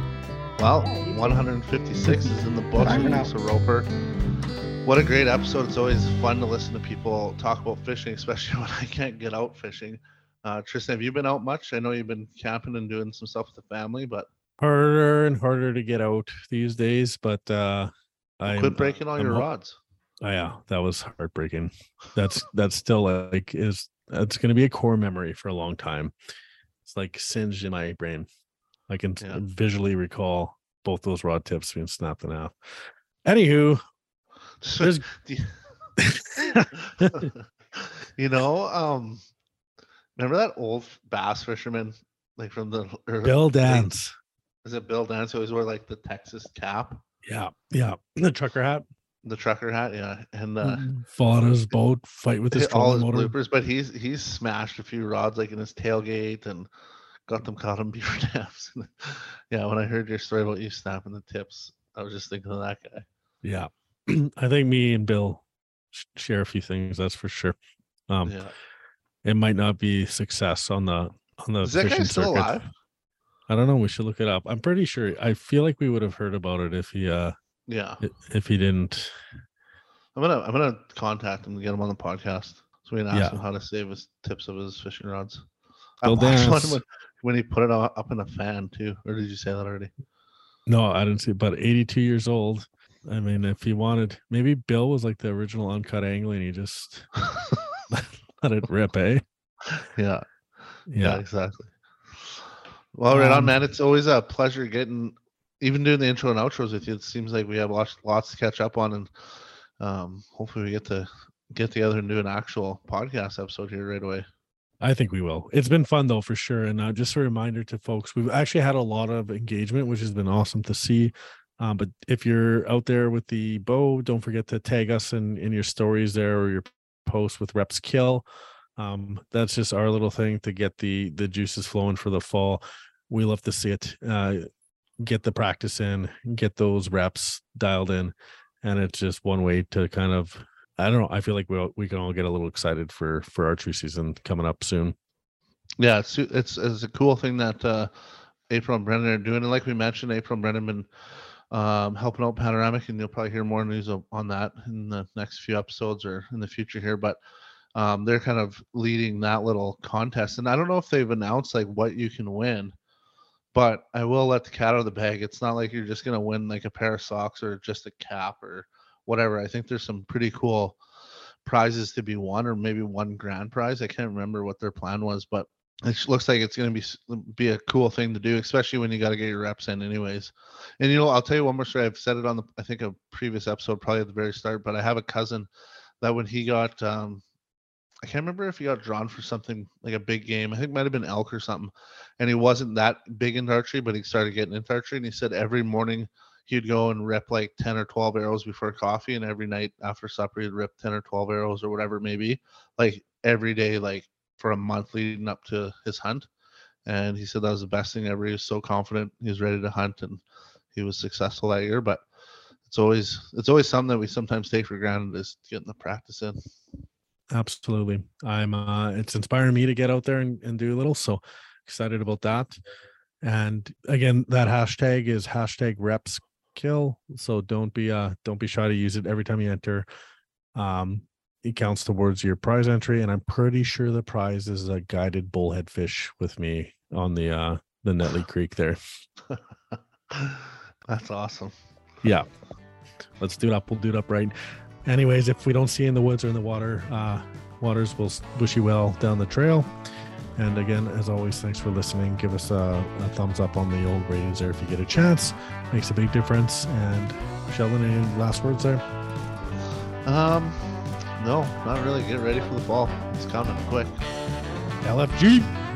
Well, Yeah, 156 is in the books Bye with for now. Lisa Roper. What a great episode. It's always fun to listen to people talk about fishing, especially when I can't get out fishing. Uh, Tristan, have you been out much? I know you've been camping and doing some stuff with the family, but Harder and harder to get out these days, but uh I quit breaking all I'm your ho- rods. Oh, yeah, that was heartbreaking. That's that's still like is it's going to be a core memory for a long time. It's like singed in my brain. I can Yeah. visually recall both those rod tips being snapped in half. Anywho, there's you know, um, remember that old bass fisherman, like from the Bill Dance. Is it Bill Dance? Who always wore like the Texas cap, Yeah, yeah. The trucker hat. the trucker hat, yeah, and uh, Mm, Fall out of his boat, fight with his hit all his trolling motor. bloopers. But he's he's smashed a few rods like in his tailgate and got them caught on beaver dams. yeah, when I heard your story about you snapping the tips, I was just thinking of that guy. Yeah. I think me and Bill share a few things, that's for sure. Um yeah, it might not be success on the on the is that guy fishing still circuit. alive? I don't know. We should look it up. I'm pretty sure. I feel like we would have heard about it if he uh Yeah, if he didn't. I'm gonna I'm gonna contact him and get him on the podcast so we can ask Yeah. him how to save his tips of his fishing rods. Bill I watched one when, when he put it up in a fan too, or did you say that already? No, I didn't see. But 82 years old. I mean, if he wanted, maybe Bill was like the original uncut angling. He just let it rip, eh? Yeah. Yeah. exactly. Well, right on, Um, man. It's always a pleasure getting, even doing the intro and outros with you. It seems like we have lots, lots to catch up on, and um, hopefully we get to get together and do an actual podcast episode here right away. I think we will. It's been fun though, for sure. And uh, just a reminder to folks, we've actually had a lot of engagement, which has been awesome to see. Um, but if you're out there with the bow, don't forget to tag us in in your stories there or your post with reps kill. Um, that's just our little thing to get the the juices flowing for the fall. We love to see it. Uh, get the practice in, get those reps dialed in, and it's just one way to kind of I don't know. I feel like we all- we can all get a little excited for for archery season coming up soon. Yeah, it's it's it's a cool thing that uh, April and Brendan are doing, and like we mentioned, April and Brendan been um, helping out Panoramic, and you'll probably hear more news on that in the next few episodes or in the future here. But um, they're kind of leading that little contest, and I don't know if they've announced like what you can win, but I will let the cat out of the bag. It's not like you're just gonna win like a pair of socks or just a cap or whatever. I think there's some pretty cool prizes to be won, or maybe one grand prize. I can't remember what their plan was, but it looks like it's going to be be a cool thing to do, especially when you got to get your reps in, anyways. And you know, I'll tell you one more story. I've said it on the I think a previous episode, probably at the very start, but I have a cousin that when he got um I can't remember if he got drawn for something like a big game. I think might have been elk or something. And he wasn't that big into archery, but he started getting into archery. And he said every morning he'd go and rip like 10 or 12 arrows before coffee. And every night after supper, he'd rip 10 or 12 arrows or whatever it may be. Like every day, like for a month leading up to his hunt. And he said that was the best thing ever. He was so confident he was ready to hunt and he was successful that year. But it's always it's always something that we sometimes take for granted is getting the practice in. Absolutely. I'm uh it's inspiring me to get out there and, and do a little. So excited about that. And again, that hashtag is hashtag reps kill. So don't be uh don't be shy to use it every time you enter. Um it counts towards your prize entry. And I'm pretty sure the prize is a guided bullhead fish with me on the uh the Netley Creek there. That's awesome. Yeah. Let's do it up. We'll do it up right. Anyways, if we don't see you in the woods or in the water, uh, waters will wish you well down the trail. And again, as always, thanks for listening. Give us a, a thumbs up on the old ratings there if you get a chance. Makes a big difference. And Sheldon, any last words there? Um, no, not really. Get ready for the fall. It's coming quick. LFG.